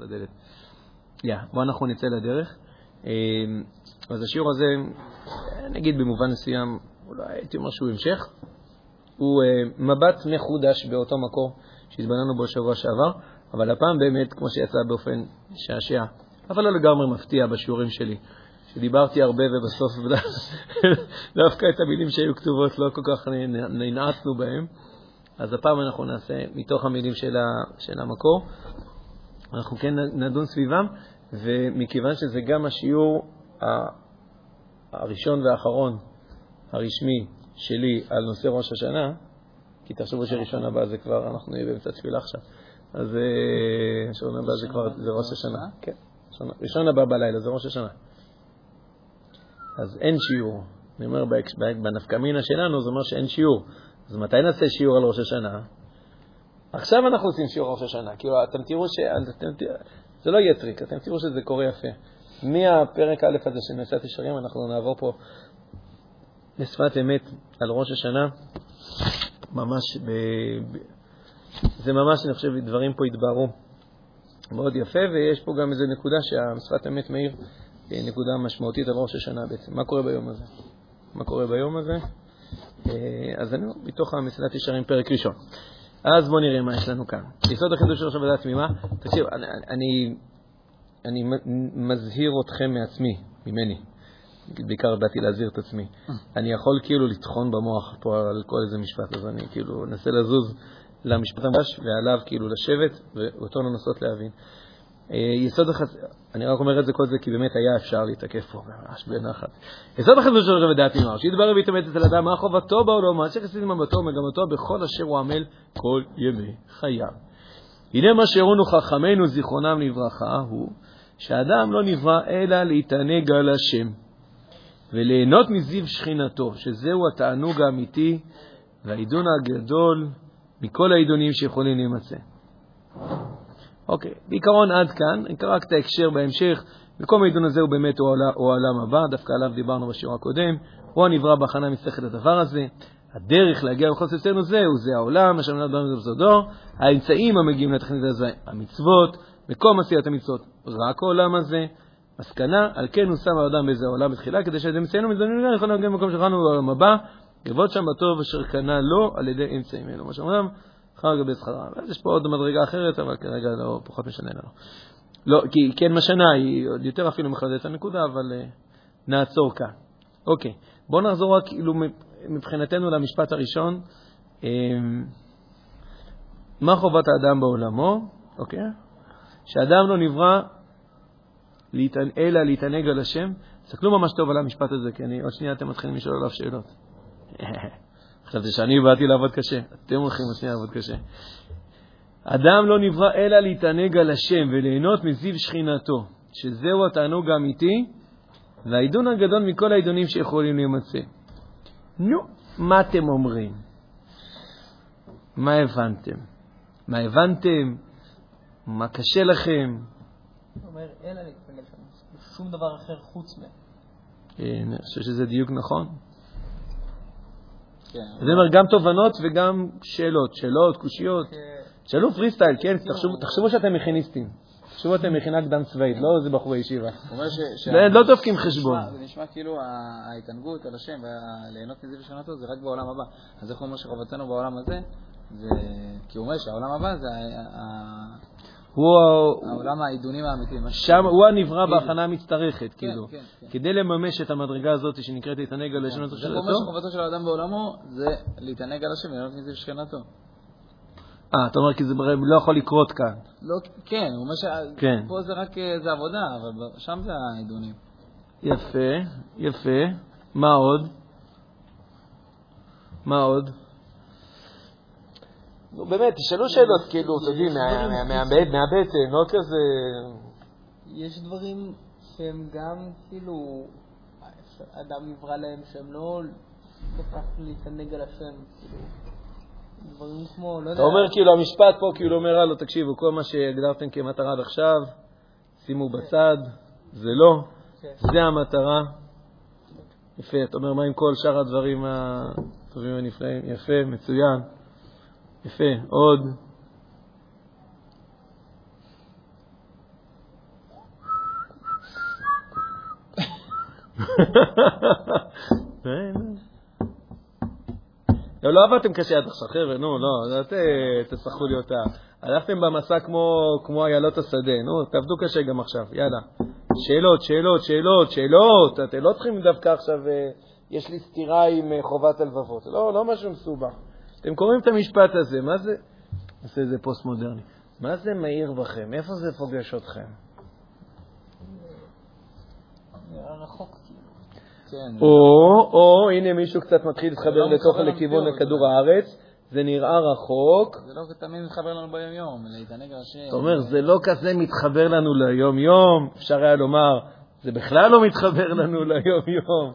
את הדלת. יא, בואו אנחנו נצא לדרך. אה, אז השיעור הזה, נגיד במובן מסוים, אולי הייתי אומר שהוא המשך, הוא מבט מחודש באותו מקור שהתבוננו בו שבוע שעבר, אבל הפעם באמת, כמו שיצא באופן שעשע, אבל לא לגמרי מפתיע בשיעורים שלי, שדיברתי הרבה ובסוף דווקא את המילים שהיו כתובות לא כל כך ננעצנו בהם. אז הפעם אנחנו נעשה מתוך המילים של המקור, אנחנו כן נדון סביבם, ומכיוון שזה גם השיעור הראשון והאחרון הרשמי שלי על נושא ראש השנה, כי תחשבו שראשון הבא זה כבר, אנחנו נהיה באמצע תפילה עכשיו, אז ראשון הבא זה כבר, זה ראש השנה. כן, ראשון הבא בלילה זה ראש השנה. אז אין שיעור. אני אומר, בנפקמינה שלנו זה אומר שאין שיעור. אז מתי נעשה שיעור על ראש השנה? עכשיו אנחנו עושים שיעור ראש השנה. כאילו, אתם תראו ש... אתם... זה לא יהיה טריק, אתם תראו שזה קורה יפה. מהפרק א' הזה של נשאת ישרים, אנחנו נעבור פה לשפת אמת על ראש השנה. ממש, ב... זה ממש, אני חושב, דברים פה התבהרו מאוד יפה, ויש פה גם איזו נקודה שהשפת אמת מאיר נקודה משמעותית על ראש השנה בעצם. מה קורה ביום הזה? מה קורה ביום הזה? אה, אז אני מתוך המסילת ישרים, פרק ראשון. אז בואו נראה מה יש לנו כאן. יסוד החידוש של עבודה תמימה, תקשיב, אני, אני, אני מזהיר אתכם מעצמי, ממני. בעיקר באתי להזהיר את עצמי. אני יכול כאילו לטחון במוח פה על כל איזה משפט, אז אני כאילו אנסה לזוז למשפט המש ועליו כאילו לשבת ואותו לנסות להבין. אה, יסוד החס... אני רק אומר את זה כל זה כי באמת היה אפשר להתעכב פה ממש בנחת. יסוד החסדות של רבי דעת ממר, שיתברר ויתאמץ אצל אדם מה חובתו בעולם, מה שחסיד ממבטו ומגמתו בכל אשר הוא עמל כל ימי חייו. הנה מה שהראונו חכמינו זיכרונם לברכה הוא שאדם לא נברא אלא להתענג על השם וליהנות מזיו שכינתו, שזהו התענוג האמיתי והעידון הגדול מכל העידונים שיכולים להימצא. אוקיי, בעיקרון עד כאן, נקרא רק את ההקשר בהמשך. מקום העידון הזה הוא באמת הוא העולם הבא, דווקא עליו דיברנו בשיעור הקודם. הוא הנברא בהכנה מצטרכת לדבר הזה. הדרך להגיע לחוסר אצלנו הוא זה העולם, אשר מנהל בנו בסודו. האמצעים המגיעים לתכנית הזה, המצוות, מקום עשיית המצוות, רק העולם הזה. מסקנה, על כן הוא שם האדם באיזה עולם בתחילה, כדי שזה מציינו מזדמנים יכול להגיע למקום שלנו בעולם הבא, גבות שם בטוב אשר קנה לו על ידי אמצעים אלו. מה שאומרים, שכר לגבי שכרה. ואז יש פה עוד מדרגה אחרת, אבל כרגע לא פחות משנה לנו. לא, כי כן משנה, היא עוד יותר אפילו מחדדת את הנקודה, אבל uh, נעצור כאן. אוקיי, בואו נחזור רק כאילו מבחינתנו למשפט הראשון. Um, מה חובת האדם בעולמו? אוקיי? שאדם לא נברא אלא להתענג על השם. תסתכלו ממש טוב על המשפט הזה, כי אני, עוד שנייה אתם מתחילים לשאול עליו שאלות. חשבתי שאני באתי לעבוד קשה, אתם הולכים לשנייה לעבוד קשה. אדם לא נברא אלא להתענג על השם וליהנות מזיו שכינתו, שזהו התענוג האמיתי והעידון הגדול מכל העידונים שיכולים להימצא. נו, מה אתם אומרים? מה הבנתם? מה הבנתם? מה קשה לכם? אומר, אלא להתפלל שום דבר אחר חוץ מהם. כן, אני חושב שזה דיוק נכון. כן. זה אומר גם תובנות וגם שאלות, שאלות, קושיות. כן. שאלו פרי סטייל, כן, תחשבו שאתם מכיניסטים. תחשבו שאתם מכינה קדם צבאית, לא איזה בחורי ישיבה. לא דופקים חשבון. זה נשמע כאילו ההתענגות על השם וליהנות מזה ושנתו זה רק בעולם הבא. אז איך הוא אומר שחובתנו בעולם הזה? כי הוא אומר שהעולם הבא זה הוא העולם העידונים האמיתיים. שם הוא הנברא בהכנה המצטרכת, כאילו. כן, כן. כדי לממש את המדרגה הזאת שנקראת להתענג על לשון התושלתו. זה אומר שחובתו של האדם בעולמו זה להתענג על השם וליהנות מזה שכנתו. אה, אתה אומר כי זה לא יכול לקרות כאן. לא, כן, הוא אומר שפה זה רק זה עבודה, אבל שם זה העידונים. יפה, יפה. מה עוד? מה עוד? נו באמת, תשאלו שאלות, כאילו, אתם יודעים, מהבטן, לא כזה... יש דברים שהם גם, כאילו, אדם נברא להם שהם לא כל כך להתענג על השם, כאילו. דברים כמו, לא יודע... אתה אומר כאילו, המשפט פה כאילו אומר, הלו, תקשיבו, כל מה שהגדרתם כמטרה עד עכשיו, שימו כן. בצד, זה לא, כן. זה המטרה. יפה, אתה אומר, מה עם כל שאר הדברים הטובים והנפלאים? יפה, מצוין. יפה, עוד. לא, לא עבדתם קשה עד עכשיו, חבר'ה, נו, לא, לא אל תשחקו לי אותה. הלכתם במסע כמו איילות השדה, נו, תעבדו קשה גם עכשיו, יאללה. שאלות, שאלות, שאלות, שאלות. אתם לא צריכים דווקא עכשיו, אה, יש לי סתירה עם אה, חובת הלבבות. לא, לא משהו מסובך. אתם קוראים את המשפט הזה, מה זה? נעשה איזה פוסט-מודרני. מה זה מאיר בכם? איפה זה פוגש אתכם? כאילו. כן. או, או, הנה מישהו קצת מתחיל להתחבר לא לתוך לכיוון למציאות. כדור הארץ, זה נראה רחוק. זה לא תמיד מתחבר לנו ביום-יום, להתענג על השם. אתה אומר, זה לא כזה מתחבר לנו ליום-יום, אפשר היה לומר, זה בכלל לא מתחבר לנו ליום-יום.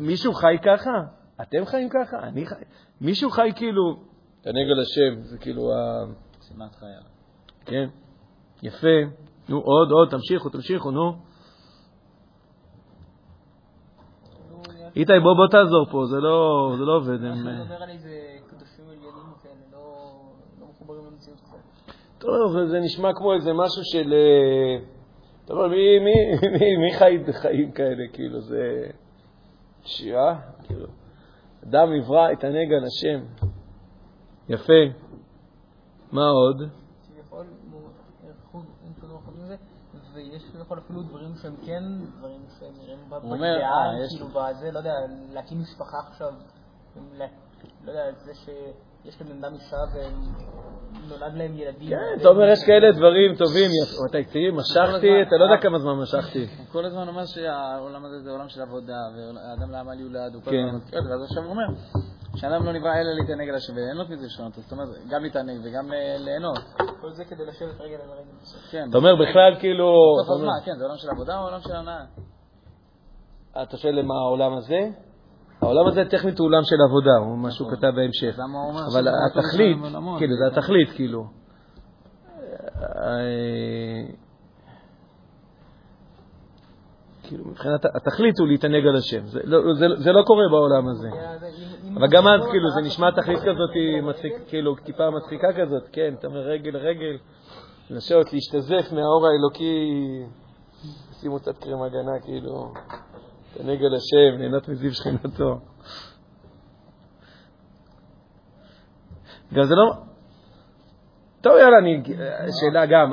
מישהו חי ככה? אתם חיים ככה? אני חי... מישהו חי כאילו, תענג על השם, זה כאילו ה... שימת חייו. כן, יפה. נו, עוד, עוד, תמשיכו, תמשיכו, נו. איתי, בוא, בוא תעזור פה, זה לא, זה לא עובד. כאילו מדבר על איזה קדושים עליונים כאלה, לא לא מחוברים למציאות קצת. טוב, זה נשמע כמו איזה משהו של... אה, אתה אומר, מי, מי, מי, מי חי חיים כאלה? כאילו, זה... שירה? כאילו, אדם יברא, יתענג על השם. יפה. מה עוד? ויש כביכול אפילו דברים שהם כן דברים שהם נראים בדעה, אה, כאילו בזה, לא יודע, להקים משפחה עכשיו, לא יודע, זה שיש לבן אדם אישה ונולד להם ילדים. כן, אתה אומר, יש כאלה דברים טובים. אתה תראי, משכתי, אתה לא יודע כמה זמן משכתי. הוא כל הזמן אומר שהעולם הזה זה עולם של עבודה, והאדם לעמל יולד, הוא כל כן. הזמן מזכיר זה, ואז עכשיו הוא אומר, שאדם לא נברא אלא להתענג על השם וליהנות מזה שונות, זאת אומרת, גם להתענג וגם אה, ליהנות. כל זה כדי לשבת רגל על רגל. כן. אתה אומר, בכלל, כאילו... בסוף הזמן, כן, זה עולם של עבודה או עולם של הנאה? אתה שואל למה העולם הזה? העולם הזה טכנית הוא עולם של עבודה, הוא מה שהוא נכון. כתב בהמשך. אבל התכלית? כאילו, זה התכלית, כאילו. אה, כאילו, מבחינת, התכלית הוא להתענג על השם. זה לא- זה- זה לא קורה בעולם הזה. אבל גם אז, כאילו, זה נשמע תכלית כזאת, מצחיק, כאילו, טיפה מצחיקה כזאת, כן, אתה אומר רגל רגל, לנסות להשתזף מהאור האלוקי, שימו קצת קרם הגנה, כאילו, תענג על השם, ליהנות מזיו שכינתו. גם זה לא... טוב, יאללה, אני... שאלה גם,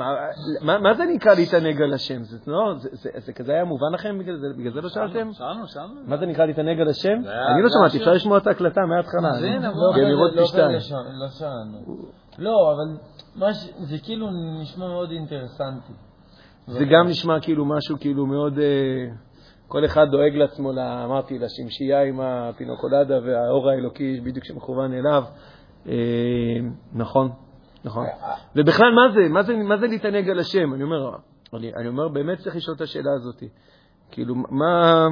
מה, מה זה נקרא להתענג על השם? זה, לא, זה, זה, זה כזה היה מובן לכם? בגלל זה, בגלל זה לא שאלתם? שאלנו, שאלנו. מה זה נקרא להתענג על השם? זה אני לא זה שמעתי. אפשר לשמוע את ההקלטה מההתחלה. אז הנה, אני- בוא. באמירות לא. לא לא שאלנו. לא, אבל זה כאילו נשמע מאוד אינטרסנטי. זה גם נשמע כאילו משהו כאילו מאוד... כל אחד דואג לעצמו, אמרתי, לשמשייה עם הפינוקולדה והאור האלוקי בדיוק שמכוון אליו. אה, נכון, נכון. ובכלל, מה זה? מה זה, להתענג על השם? אני אומר, אני, אומר, באמת צריך לשאול את השאלה הזאת. כאילו, מה,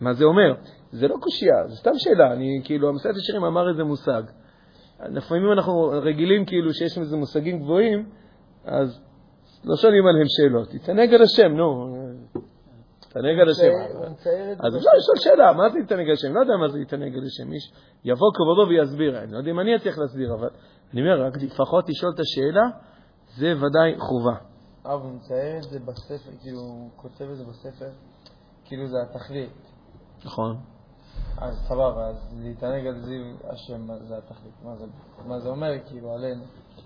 מה זה אומר? זה לא קושייה, זו סתם שאלה. אני, כאילו, המסעד השירים אמר איזה מושג. לפעמים אנחנו רגילים כאילו שיש איזה מושגים גבוהים, אז לא שואלים עליהם שאלות. תתענג על השם, נו. תתענג על השם. אז אפשר לשאול שאלה, מה זה להתענג על השם? לא יודע מה זה להתענג על השם. איש יבוא כבודו ויסביר. אני לא יודע אם אני אצליח להסביר, אבל אני אומר, רק לפחות לשאול את השאלה, זה ודאי חובה. אה, הוא מצייר את זה בספר, כאילו, הוא כותב את זה בספר, כאילו זה התכלית. נכון. אז סבבה, אז להתענג על זיו השם, זה התכלית? מה זה אומר, כאילו, עלינו?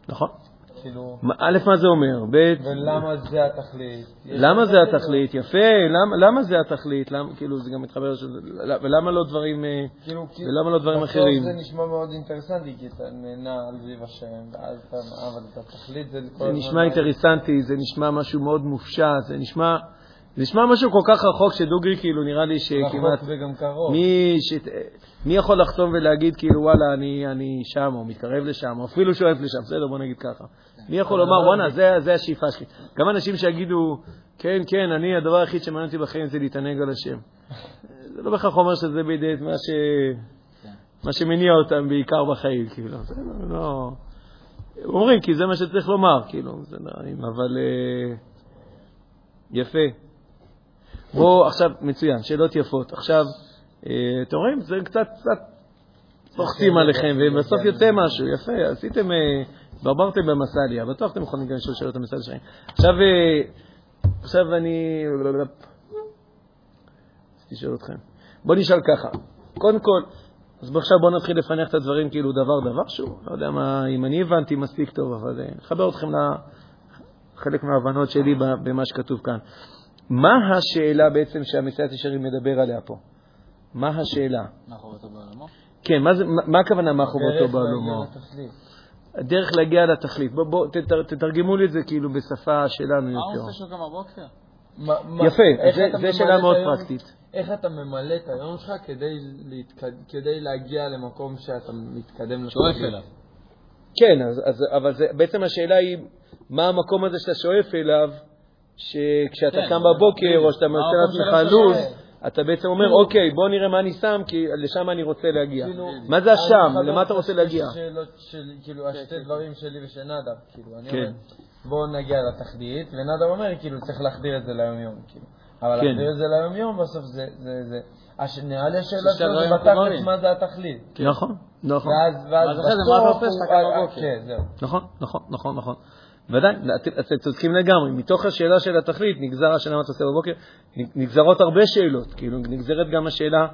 נכון. כאילו, א', מה זה אומר? ב', ולמה זה התכלית? למה זה תכלית? התכלית? יפה, למה, למה זה התכלית? למה, כאילו, זה גם מתחבר, של, ולמה לא דברים, אה, כאילו, ולמה לא דברים אחרים? זה נשמע מאוד אינטרסנטי, כי אתה נהנה על זיו השם, ואז אתה, אבל את התכלית זה כל זה. נשמע אינטרסנטי, זה נשמע משהו מאוד מופשט, זה נשמע, זה נשמע משהו כל כך רחוק שדוגרי, כאילו, נראה לי שכמעט... רחוק וגם קרוב. מי, ש... מי יכול לחתום ולהגיד כאילו וואלה אני, אני שם או מתקרב לשם או אפילו שואף לשם, בסדר בוא נגיד ככה. מי יכול לומר וואנה זה, זה השאיפה שלי. גם אנשים שיגידו כן כן אני הדבר היחיד שמעניין אותי בחיים זה להתענג על השם. זה לא בהכרח אומר שזה בידי מה, ש... מה שמניע אותם בעיקר בחיים כאילו. זה לא, לא... אומרים כי זה מה שצריך לומר כאילו, זה נעים, אבל אה, יפה. בואו עכשיו, מצוין, שאלות יפות. עכשיו, אתם רואים, זה קצת, קצת לוחצים עליכם, ובסוף יוצא משהו, יפה, עשיתם, אה, ברברתם במסליה, בטוח אתם יכולים גם לשאול שאלות המסליה שלכם. עכשיו, אה, עכשיו אני... תשאל אתכם. בואו נשאל ככה. קודם כל, אז עכשיו בואו נתחיל לפענח את הדברים כאילו דבר-דבר שוב. לא יודע מה, אם אני הבנתי מספיק טוב, אבל אה, נחבר אתכם לחלק מההבנות שלי במה שכתוב כאן. מה השאלה בעצם שהמסיעת ישרים מדבר עליה פה? מה השאלה? מה חובתו בעולמו? כן, מה, זה, מה הכוונה מה חובתו בעולמו? דרך להגיע לתכלית. הדרך להגיע לתכלית. בואו בוא, תתר, תתרגמו לי את זה כאילו בשפה שלנו מה הוא יותר. עושה קם בבוקר? מה- מה- יפה, ממלא שאלה מאוד היום- פרקטית. איך אתה ממלא את היום שלך כדי, להתקד... כדי להגיע למקום שאתה מתקדם שואף לתכלית? אליו. כן, אז, אז, אבל זה, בעצם השאלה היא, מה המקום הזה שאתה שואף אליו, שכשאתה כן, קם בבוקר. או שאתה מה מוצא לעצמך לו"ז, אתה בעצם אומר, אוקיי, בוא נראה מה אני שם, כי לשם אני רוצה להגיע. כאילו, מה זה אני השם? למה אתה את רוצה להגיע? כאילו, השתי דברים שלי ושל נדב, כאילו, אני כן. אומר, בואו נגיע לתכלית, ונדב אומר, כאילו, צריך להחדיר את זה ליום-יום, כאילו. אבל כן. להחדיר את זה ליום-יום, בסוף זה, זה, זה, הש... נראה לי השאלה שלו זה בתכלס. מה זה התכלית. נכון, נכון. ואז, בסוף אה? כן, זהו. נכון, נכון, נכון, נכון. ודאי, את- אתם צודקים לגמרי. מתוך השאלה של התכלית נגזר השאלה מה אתה עושה בבוקר, נגזרות הרבה שאלות. כאילו, נגזרת גם השאלה,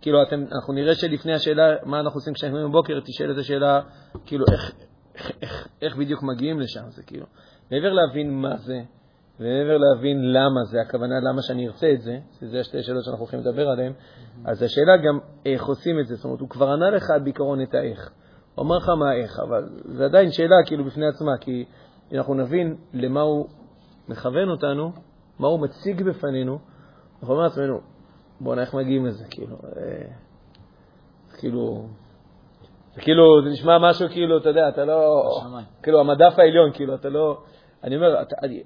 כאילו, אתם, אנחנו נראה שלפני השאלה מה אנחנו עושים כשאנחנו קמים בבוקר, תשאל את השאלה, כאילו, איך, איך, איך, איך בדיוק מגיעים לשם. זה כאילו, מעבר להבין מה זה, ומעבר להבין למה זה, הכוונה למה שאני ארצה את זה, שזה השתי שאלות שאנחנו הולכים לדבר עליהן, אז השאלה גם איך עושים את זה. זאת אומרת, הוא כבר ענה לך בעיקרון את האיך. הוא אמר לך מה האיך, אבל זה עדיין שאלה כאילו בפני עצמה, כי אם אנחנו נבין למה הוא מכוון אותנו, מה הוא מציג בפנינו, אנחנו אומרים לעצמנו, בוא'נה, איך מגיעים לזה, כאילו, אה, כאילו, זה כאילו, זה נשמע משהו כאילו, אתה יודע, אתה לא. כאילו, המדף העליון, כאילו, אתה לא, אני אומר, אתה, אני,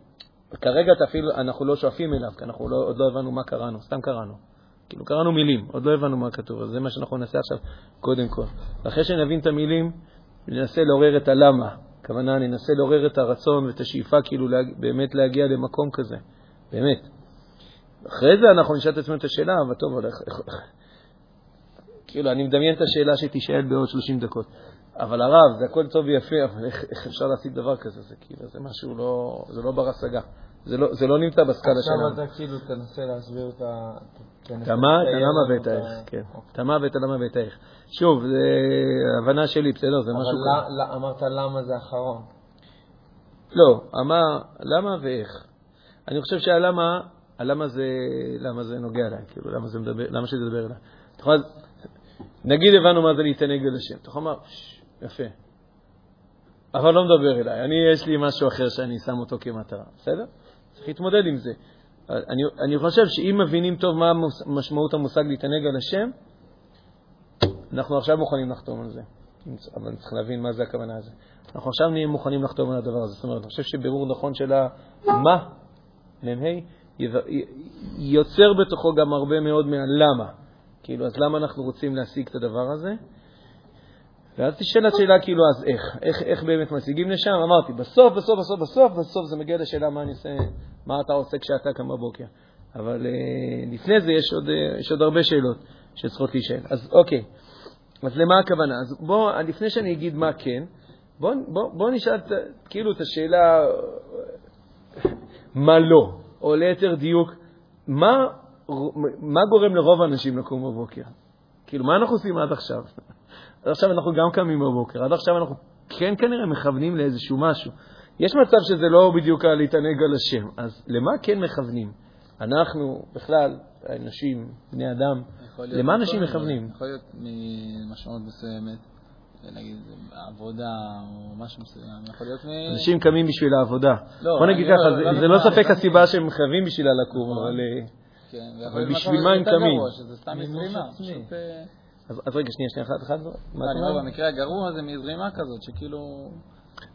כרגע אתה אפילו, אנחנו לא שואפים אליו, כי אנחנו לא, עוד לא הבנו מה קראנו, סתם קראנו. כאילו, קראנו מילים, עוד לא הבנו מה כתוב, אז זה מה שאנחנו נעשה עכשיו, קודם כל. ואחרי שנבין את המילים, ננסה לעורר את הלמה. הכוונה, ננסה לעורר את הרצון ואת השאיפה, כאילו, להג... באמת להגיע למקום כזה. באמת. אחרי זה אנחנו נשאל את עצמנו את השאלה, אבל טוב, אבל איך... איך- כאילו, אני מדמיין את השאלה שתישאל בעוד 30 דקות. אבל הרב, זה הכל טוב ויפה, אבל איך, איך אפשר להשיג דבר כזה? זה כאילו, זה משהו לא, זה לא בר השגה. זה לא, זה לא נמצא בסקאלה שלנו. עכשיו אתה כאילו תנסה להסביר את ה... תנסה את המה, את לצייר הלמה לנו ואת את ה- האיך, כן. את המה ואת הלמה ואת האיך. שוב, זה הבנה שלי, בסדר, זה משהו... אבל כזה. ל- ל- אמרת למה זה אחרון. לא, המה, למה ואיך. אני חושב שהלמה, הלמה זה, למה זה נוגע אליי, כאילו, למה זה מדבר, למה שזה מדבר אליי. אתה יכול, נגיד הבנו מה זה להתענג על השם, אתה יכול לומר, "ש, יפה, אבל לא מדבר אליי, אני, יש לי משהו אחר שאני שם אותו כמטרה, בסדר? צריך להתמודד עם זה. אני, אני חושב שאם מבינים טוב מה משמעות המושג להתענג על השם, אנחנו עכשיו מוכנים לחתום על זה. אבל צריך להבין מה זה הכוונה הזה. אנחנו עכשיו נהיה מוכנים לחתום על הדבר הזה. זאת אומרת, אני חושב שבירור נכון של המה, מ"ה, יוצר בתוכו גם הרבה מאוד מהלמה. כאילו, אז למה אנחנו רוצים להשיג את הדבר הזה? ואז תשאל השאלה כאילו, אז איך? איך, איך באמת משיגים לשם? אמרתי, בסוף, בסוף, בסוף, בסוף, בסוף זה מגיע לשאלה מה אני עושה, מה אתה עושה כשאתה קם בבוקר. אבל אה, לפני זה יש עוד, אה, יש עוד הרבה שאלות שצריכות להישאל. אז אוקיי, אז למה הכוונה? אז בוא, לפני שאני אגיד מה כן, בוא, בוא, בוא נשאל כאילו את השאלה מה לא, או ליתר דיוק, מה, מה גורם לרוב האנשים לקום בבוקר? כאילו, מה אנחנו עושים עד עכשיו? עד עכשיו אנחנו גם קמים בבוקר, עד עכשיו אנחנו כן כנראה מכוונים לאיזשהו משהו. יש מצב שזה לא בדיוק על להתענג על השם, אז למה כן מכוונים? אנחנו, בכלל, אנשים, בני אדם, למה אנשים מכוונים? יכול להיות ממשמעות מסוימת, נגיד עבודה או משהו מסוים, יכול להיות מ... אנשים קמים בשביל העבודה. לא, בוא נגיד אני ככה, אומר, זה- לא זה לא ספק הסיבה שהם חייבים בשבילה לקום, נכון. אבל... אה, כן, אבל בשביל מה הם קמים? שזה סתם מזרימה. פשוט, אה, אז אז רגע, שנייה, שנייה, אחד, אחד, מה אני אתה אומר? במקרה הגרוע זה מזרימה כזאת, שכאילו...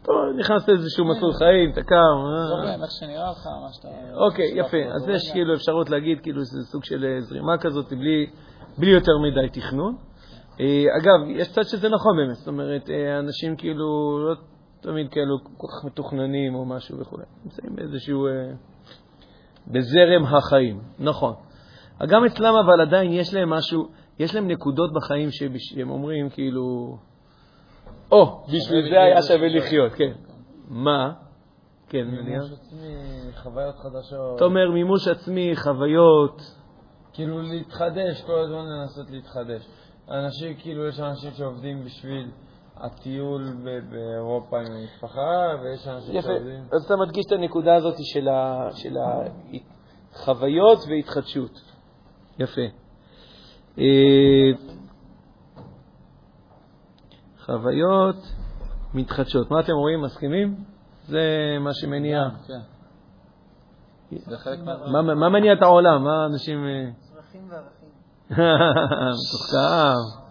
טוב, נכנס לאיזשהו מסלול חיים, אתה קם, אה. זורם, איך שנראה לך, מה שאתה... אוקיי, יפה. פה אז יש. כאילו אפשרות להגיד כאילו שזה סוג של אה, זרימה כזאת, בלי, יותר מדי תכנון. אה, אגב, יש צד שזה נכון באמת, זאת אומרת, אנשים כאילו לא תמיד כאלו כל כך מתוכננים או משהו וכו'. נמצאים באיזשהו... בזרם החיים, נכון. גם אצלם אבל עדיין יש להם משהו, יש להם נקודות בחיים שהם אומרים כאילו, או, בשביל זה היה שווה לחיות, כן. מה? כן? מימוש עצמי, חוויות חדשות. אתה אומר מימוש עצמי, חוויות, כאילו להתחדש, כל הזמן לנסות להתחדש. אנשים, כאילו, יש אנשים שעובדים בשביל הטיול באירופה עם המשפחה, ויש אנשים יפה. שעובדים... אז אתה מדגיש את הנקודה הזאת של, ה, של החוויות והתחדשות. יפה. חוויות מתחדשות. מה אתם רואים? מסכימים? זה מה שמניע. כן. חלק מה... מניע את העולם? מה אנשים... אה, צרכים וערכים. מתוחכם.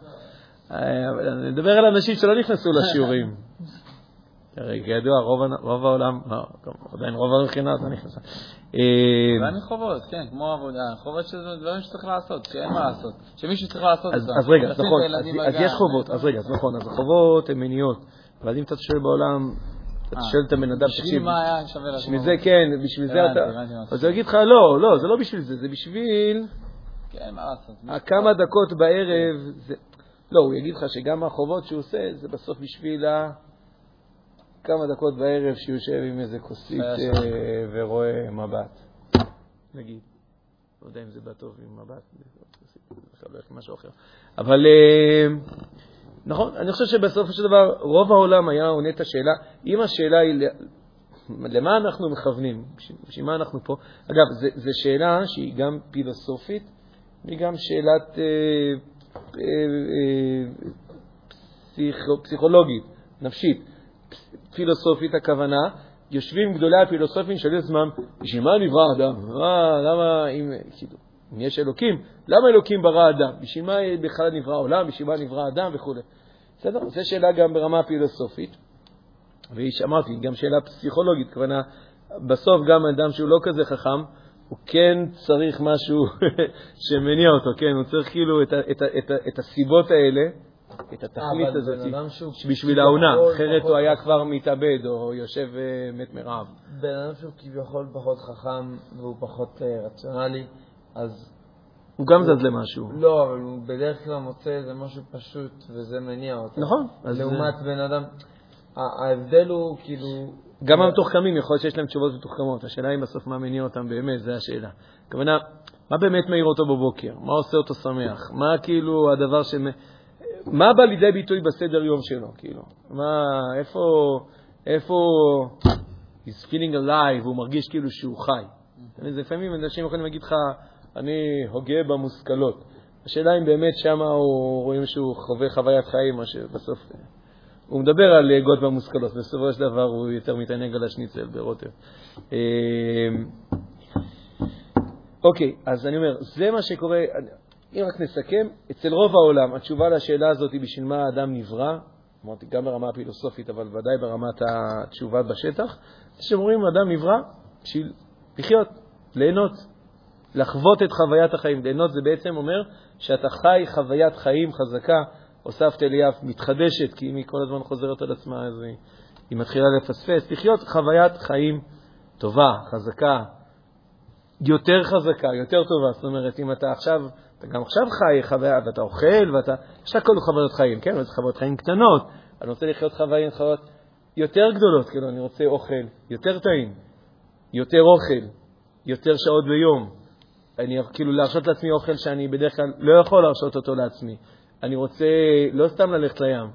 אה, מדבר על אנשים שלא נכנסו לשיעורים. הרי כידוע, רוב, העולם, לא, עדיין רוב המכינות לא נכנסה. אה, אולי מחובות, כן, כמו עבודה. חובות שזה דברים שצריך לעשות, שאין מה לעשות. שמישהו צריך לעשות אז, אותם. אז רגע, נכון, אז. יש חובות, אז רגע, אז נכון, אז החובות הן מניעות, אבל אם אתה שואל בעולם, אתה אה, שואל את הבן אדם, בשביל תקשיב, מה היה שווה לעשות? בשביל זה כן, בשביל זה אתה, אז הוא יגיד לך, לא, לא, זה לא בשביל זה, זה בשביל כן, מה לעשות? הכמה דקות בערב, זה, לא, הוא יגיד לך שגם החובות שהוא עושה, זה בסוף בשביל ה... כמה דקות בערב שהוא יושב עם איזה כוסית אה. ורואה מבט, נגיד. לא יודע אם זה בא טוב עם מבט, עם משהו אחר. אבל אה, נכון, אני חושב שבסופו של דבר רוב העולם היה עונה את השאלה, אם השאלה היא למה אנחנו מכוונים, בשביל מה אנחנו פה. אגב, זו שאלה שהיא גם פילוסופית והיא גם שאלת אה, פסיכו, פסיכולוגית, נפשית. פילוסופית הכוונה, יושבים גדולי הפילוסופים את עצמם, בשביל מה נברא אדם? מה, למה, אם, כאילו, אם יש אלוקים, למה אלוקים ברא אדם? בשביל מה בכלל נברא עולם? בשביל מה נברא אדם וכו'. בסדר? זו שאלה גם ברמה הפילוסופית. והיא, אמרתי, גם שאלה פסיכולוגית, הכוונה, בסוף גם אדם שהוא לא כזה חכם, הוא כן צריך משהו שמניע אותו, כן? הוא צריך כאילו את, את, את, ה, את הסיבות האלה, את התכלית הזאת, בשביל העונה, אחרת הוא היה. כבר מתאבד או יושב אה, מת מרעב. בן אדם שהוא כביכול פחות חכם והוא פחות אה, רציונלי, אז הוא גם זז למשהו. לא, אבל הוא בדרך כלל מוצא איזה משהו פשוט וזה מניע אותו. נכון. לעומת בן אדם, ההבדל הוא כאילו... גם המתוחכמים, יכול להיות שיש להם תשובות מתוחכמות. השאלה היא בסוף מה מניע אותם באמת, זו השאלה. הכוונה, מה באמת מעיר אותו בבוקר? מה עושה אותו שמח? מה כאילו הדבר ש... מה בא לידי ביטוי בסדר יום שלו, כאילו? מה, איפה, איפה he's feeling alive, הוא מרגיש כאילו שהוא חי. זה לפעמים אנשים יכולים להגיד לך, אני הוגה במושכלות. השאלה אם באמת שמה הוא רואים שהוא חווה חוויית חיים, מה שבסוף... הוא מדבר על להגות במושכלות, בסופו של דבר הוא יותר מתענג על השניצל ברוטב. אה, אוקיי, אז אני אומר, זה מה שקורה, אם רק נסכם, אצל רוב העולם התשובה לשאלה הזאת היא בשביל מה האדם נברא, אמרתי גם ברמה הפילוסופית, אבל ודאי ברמת התשובה בשטח, זה שאומרים אדם נברא בשביל לחיות, ליהנות, לחוות את חוויית החיים. ליהנות זה בעצם אומר שאתה חי חוויית חיים חזקה, הוספת אליאב, מתחדשת, כי אם היא כל הזמן חוזרת על עצמה, אז היא, היא מתחילה לפספס. לחיות חוויית חיים טובה, חזקה, יותר חזקה, יותר טובה. זאת אומרת, אם אתה עכשיו, אתה גם עכשיו חי חוויה, ואתה אוכל, ואתה, יש לך כל חוויות חיים, כן? אבל זה חוויות חיים קטנות. אני רוצה לחיות חוויות, חוויות יותר גדולות, כאילו, אני רוצה אוכל יותר טעים, יותר אוכל, יותר שעות ביום. אני כאילו להרשות לעצמי אוכל שאני בדרך כלל לא יכול להרשות אותו לעצמי. אני רוצה לא סתם ללכת לים,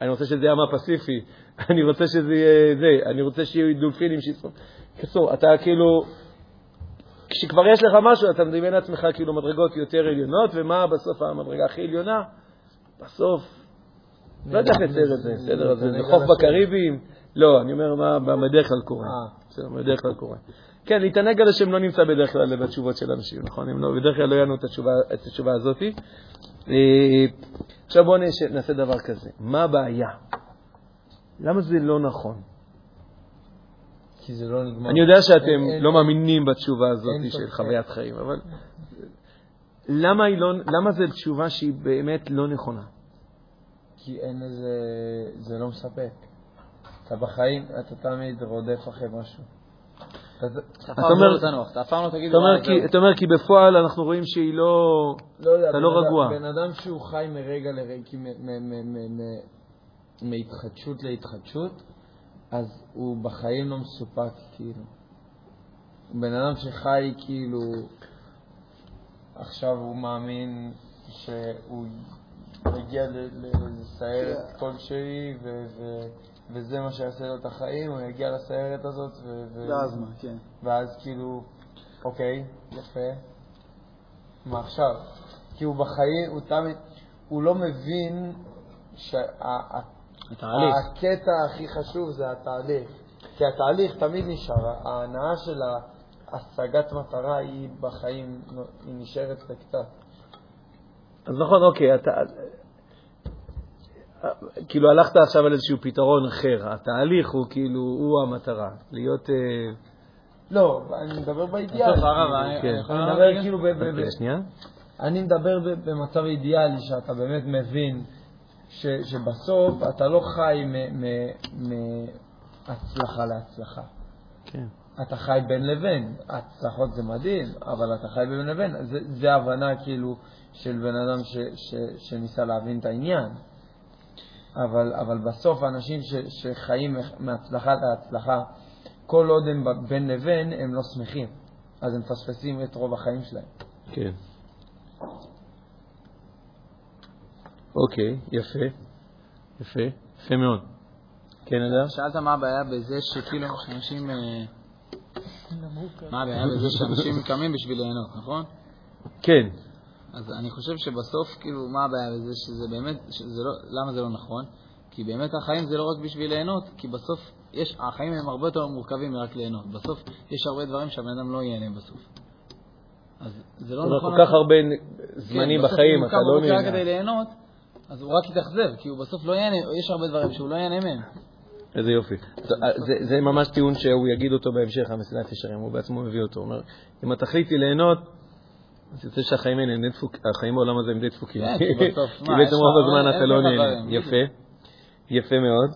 אני רוצה שזה ים הפסיפי, אני רוצה שזה יהיה זה, אני רוצה שיהיו דולפינים שיצאו. קיצור, אתה כאילו, כשכבר יש לך משהו, אתה מדמיין לעצמך כאילו מדרגות יותר עליונות, ומה בסוף המדרגה הכי עליונה? בסוף, לא יודע איך לצייר את זה, בסדר? אז זה חוף בקריביים? לא, אני אומר מה בדרך כלל קורה. בסדר, בדרך כלל קורה. כן, להתענג על השם לא נמצא בדרך כלל בתשובות של אנשים, נכון? אם לא, בדרך כלל לא יענו את התשובה, את התשובה הזאת. אה, עכשיו בואו נעשה דבר כזה. מה הבעיה? למה זה לא נכון? כי זה לא נגמר. אני יודע שאתם אין- לא מאמינים בתשובה הזאת של. חוויית חיים, אבל למה, היא לא, למה זו תשובה שהיא באמת לא נכונה? כי אין איזה... זה לא מספק. אתה בחיים, אתה תמיד רודף אחרי משהו. אתה- אומר- לא לא כי, בפועל אנחנו רואים שהיא לא... לא יודע, אתה לא רגוע. בן אדם שהוא חי מרגע לרגע, מהתחדשות להתחדשות, אז הוא בחיים לא מסופק, כאילו. בן אדם שחי כאילו עכשיו הוא מאמין שהוא יגיע לסיירת כלשהי, ו- ו- וזה מה שיעשה לו את החיים, הוא יגיע לסיירת הזאת, ו- ואז מה, כן. ואז כאילו, אוקיי, יפה, מה עכשיו? כי הוא בחיים, הוא תמיד, הוא לא מבין שהקטע התהליך. הכי חשוב זה התהליך. כי התהליך תמיד נשאר, ההנאה של השגת מטרה היא בחיים, היא נשארת לקצת. אז נכון, אוקיי, אתה... כאילו הלכת עכשיו על איזשהו פתרון אחר, התהליך הוא כאילו, הוא המטרה, להיות... אה, לא, אני מדבר באידיאל. בסוף, הרב, כאילו, אני- לענות מדבר? כאילו אוקיי, שנייה. אני מדבר במצב אידיאלי, שאתה באמת מבין ש, שבסוף אתה לא חי מהצלחה להצלחה. כן. אתה חי בין לבין. הצלחות זה מדהים, אבל אתה חי בין לבין. זה, זה הבנה כאילו של בן אדם ש, ש, שניסה להבין את העניין. אבל, אבל בסוף האנשים ש, שחיים מהצלחה להצלחה, כל עוד הם בין לבין, הם לא שמחים. אז הם מפספסים את רוב החיים שלהם. כן. אוקיי, יפה. יפה. יפה מאוד. כן, אדם? שאלת מה הבעיה בזה שכאילו שאנשים... אה, מה הבעיה בזה שאנשים קמים בשביל ליהנות, נכון? כן. אז אני חושב שבסוף, כאילו, מה הבעיה בזה שזה באמת, שזה לא, למה זה לא נכון? כי באמת החיים זה לא רק בשביל ליהנות, כי בסוף, יש, החיים הם הרבה יותר מורכבים מרק ליהנות. בסוף יש הרבה דברים שהבן אדם לא ייהנה בסוף. אז זה לא נכון... כל כך הרבה כן, זמנים בסוף בחיים, הוא אתה לא בבוקר רק כדי נהנה. ליהנות, אז הוא רק יתאכזב, כי הוא בסוף לא ייהנה, יש הרבה דברים שהוא לא ייהנה מהם. איזה יופי. זה, ממש טיעון שהוא יגיד אותו בהמשך, המסילת ישרים, הוא בעצמו מביא אותו. הוא אומר, אם התכלית היא ליהנות, אז יוצא שהחיים האלה הם די דפוק, החיים בעולם הזה הם די דפוקים. כן, כי בעצם רוב הזמן אתה לא נהנה. יפה, יפה מאוד.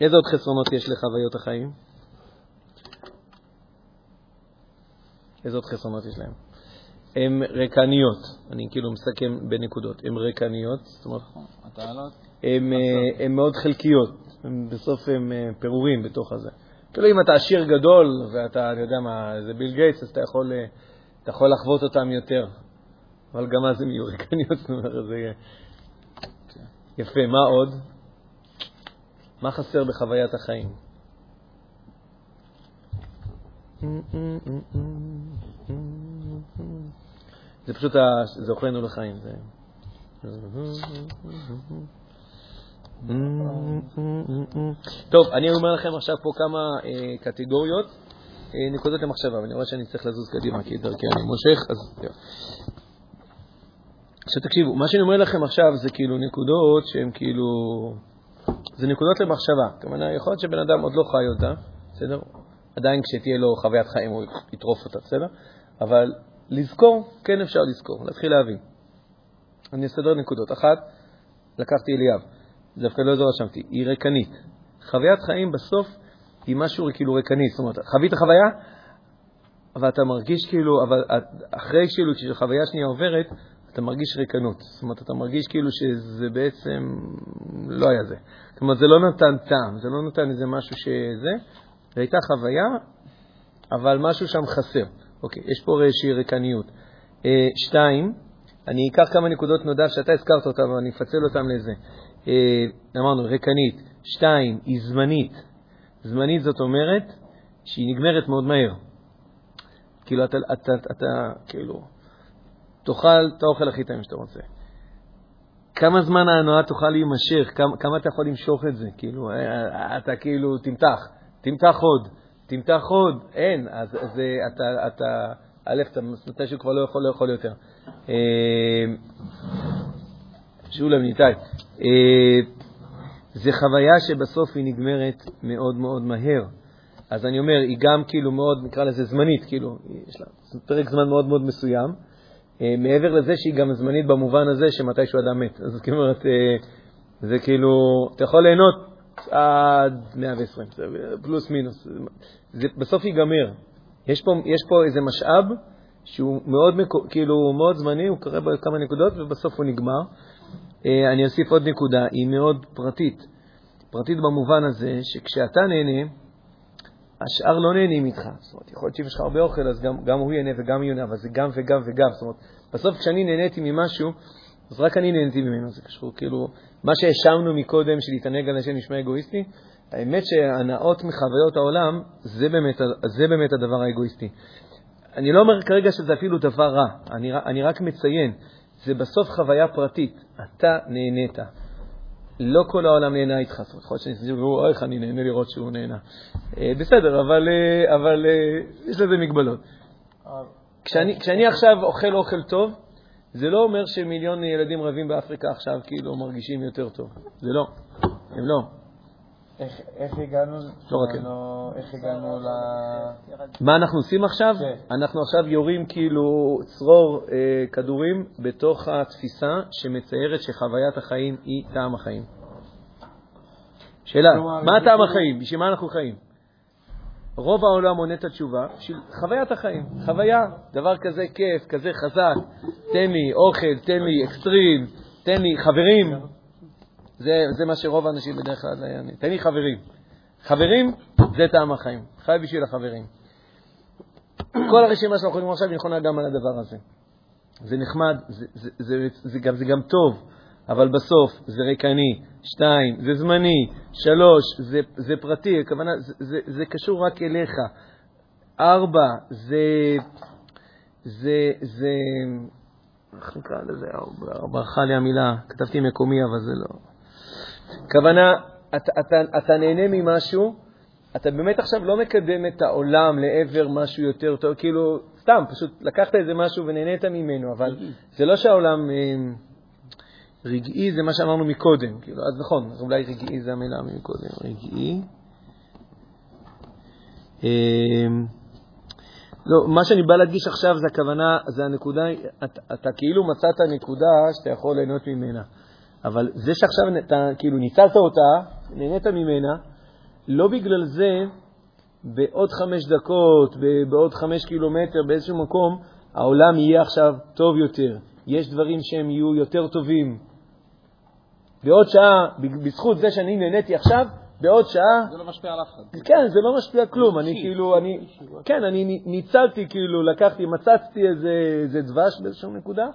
איזה עוד חסרונות יש לחוויות החיים? איזה עוד חסרונות יש להם? הן ריקניות, אני כאילו מסכם בנקודות, הן ריקניות, זאת אומרת, הן אה, הן מאוד חלקיות, בסוף הן אה, פירורים בתוך הזה. כאילו אם אתה עשיר גדול ואתה, אני יודע מה, זה ביל גייטס, אז אתה יכול, אה, אתה יכול לחוות אותם יותר, אבל גם אז הן יהיו ריקניות, זאת אומרת, זה יהיה... יפה, מה עוד? מה חסר בחוויית החיים? זה פשוט, זה אוכלנו לחיים. טוב, אני אומר לכם עכשיו פה כמה אה, קטגוריות, אה, נקודות למחשבה, ואני רואה שאני צריך לזוז קדימה, כי דרכי אני מושך, אז... יו. עכשיו תקשיבו, מה שאני אומר לכם עכשיו זה כאילו נקודות שהן כאילו... זה נקודות למחשבה. כלומר, יכול להיות שבן אדם עוד לא חי אותה, בסדר? עדיין כשתהיה לו חוויית חיים הוא יטרוף אותה, בסדר? אבל לזכור, כן אפשר לזכור, להתחיל להבין. אני אסדר נקודות. אחת, לקחתי אליאב, דווקא לא רשמתי, היא ריקנית. חוויית חיים בסוף היא משהו כאילו ריקני, זאת אומרת, חווית חוויה, אבל אתה מרגיש כאילו, אבל אחרי כאילו, כשחוויה שנייה עוברת, אתה מרגיש ריקנות. זאת אומרת, אתה מרגיש כאילו שזה בעצם לא היה זה. זאת אומרת, זה לא נתן טעם, זה לא נתן איזה משהו שזה, זו הייתה חוויה, אבל משהו שם חסר. אוקיי, יש פה איזושהי ריקניות. אה, שתיים, אני אקח כמה נקודות נודע שאתה הזכרת אותן, אבל אני אפצל אותן לזה. אה, אמרנו, ריקנית. שתיים, היא זמנית. זמנית זאת אומרת שהיא נגמרת מאוד מהר. כאילו, אתה, אתה, אתה, אתה כאילו, תאכל את האוכל הכי טעים שאתה רוצה. כמה זמן ההנאה תוכל להימשך? כמה, כמה אתה יכול למשוך את זה? כאילו, אה, אתה כאילו, תמתח, תמתח עוד, תמתח עוד, אין. אז, אז אה, אתה, אתה, א', אתה מתישהו כבר לא יכול לאכול יותר. אה, שולם ניתאי. אה, זה חוויה שבסוף היא נגמרת מאוד מאוד מהר. אז אני אומר, היא גם כאילו מאוד, נקרא לזה זמנית, כאילו, יש לה פרק זמן מאוד מאוד מסוים. מעבר לזה שהיא גם זמנית במובן הזה שמתישהו אדם מת. אז זאת אומרת, זה כאילו, אתה יכול ליהנות עד 120, זה פלוס מינוס. זה, בסוף ייגמר. יש פה, יש פה איזה משאב שהוא מאוד, כאילו, מאוד זמני, הוא קורה בכמה נקודות ובסוף הוא נגמר. אה, אני אוסיף עוד נקודה, היא מאוד פרטית. פרטית במובן הזה שכשאתה נהנה, השאר לא נהנים איתך. זאת אומרת, יכול להיות שאם יש לך הרבה אוכל, אז גם, גם הוא ייהנה וגם ייהנה, אבל זה גם וגם וגם. זאת אומרת, בסוף כשאני נהניתי ממשהו, אז רק אני נהניתי ממנו. זה קשור, כאילו, מה שהאשמנו מקודם, של להתענג על השם נשמע אגואיסטי, האמת שהנאות מחוויות העולם, זה באמת, זה באמת הדבר האגואיסטי. אני לא אומר כרגע שזה אפילו דבר רע, אני, אני רק מציין, זה בסוף חוויה פרטית, אתה נהנית. לא כל העולם נהנה איתך, זאת אומרת, יכול להיות ואומר, איך אני נהנה לראות שהוא נהנה. אה, בסדר, אבל, אה, אבל אה, יש לזה מגבלות. כשאני, כשאני עכשיו אוכל אוכל טוב, זה לא אומר שמיליון ילדים רבים באפריקה עכשיו כאילו מרגישים יותר טוב. זה לא, הם לא. איך, איך הגענו, לא רק לא, איך הגענו ל... מה אנחנו עושים עכשיו? כן. אנחנו עכשיו יורים כאילו צרור אה, כדורים בתוך התפיסה שמציירת שחוויית החיים היא טעם החיים. שאלה, מה טעם החיים? בשביל מה אנחנו חיים? רוב העולם עונה את התשובה בשביל חוויית החיים. חוויה, דבר כזה כיף, כזה חזק, תן לי אוכל, תן לי אקסטרים, תן לי חברים. זה, זה מה שרוב האנשים בדרך כלל, תן לי חברים. חברים, זה טעם החיים. חי בשביל החברים. כל הרשימה שאנחנו קוראים עכשיו היא נכונה גם על הדבר הזה. זה נחמד, זה, זה, זה, זה, גם, זה גם טוב, אבל בסוף זה ריקני, שתיים, זה זמני, שלוש, זה, זה פרטי, הכוונה, זה, זה, זה קשור רק אליך, ארבע, זה, זה, זה, איך נקרא לזה, ברכה לי המילה, כתבתי מקומי, אבל זה לא. הכוונה, אתה, אתה, אתה נהנה ממשהו, אתה באמת עכשיו לא מקדם את העולם לעבר משהו יותר טוב, כאילו, סתם, פשוט לקחת איזה משהו ונהנית ממנו, אבל זה לא שהעולם... רגעי זה מה שאמרנו מקודם, כאילו, אז נכון, אולי רגעי זה המילה מקודם, רגעי. אה, לא, מה שאני בא להדגיש עכשיו זה הכוונה, זה הנקודה, אתה, אתה כאילו מצאת נקודה שאתה יכול ליהנות ממנה. אבל זה שעכשיו אתה כאילו ניצלת אותה, נהנית ממנה, לא בגלל זה בעוד חמש דקות, בעוד חמש קילומטר, באיזשהו מקום, העולם יהיה עכשיו טוב יותר. יש דברים שהם יהיו יותר טובים. בעוד שעה, בזכות זה שאני נהניתי עכשיו, בעוד שעה... זה לא משפיע על אף אחד. כן, זה לא משפיע כלום. אני כאילו, אני... כן, אני ניצלתי, כאילו, לקחתי, מצצתי איזה, איזה דבש באיזושהי נקודה,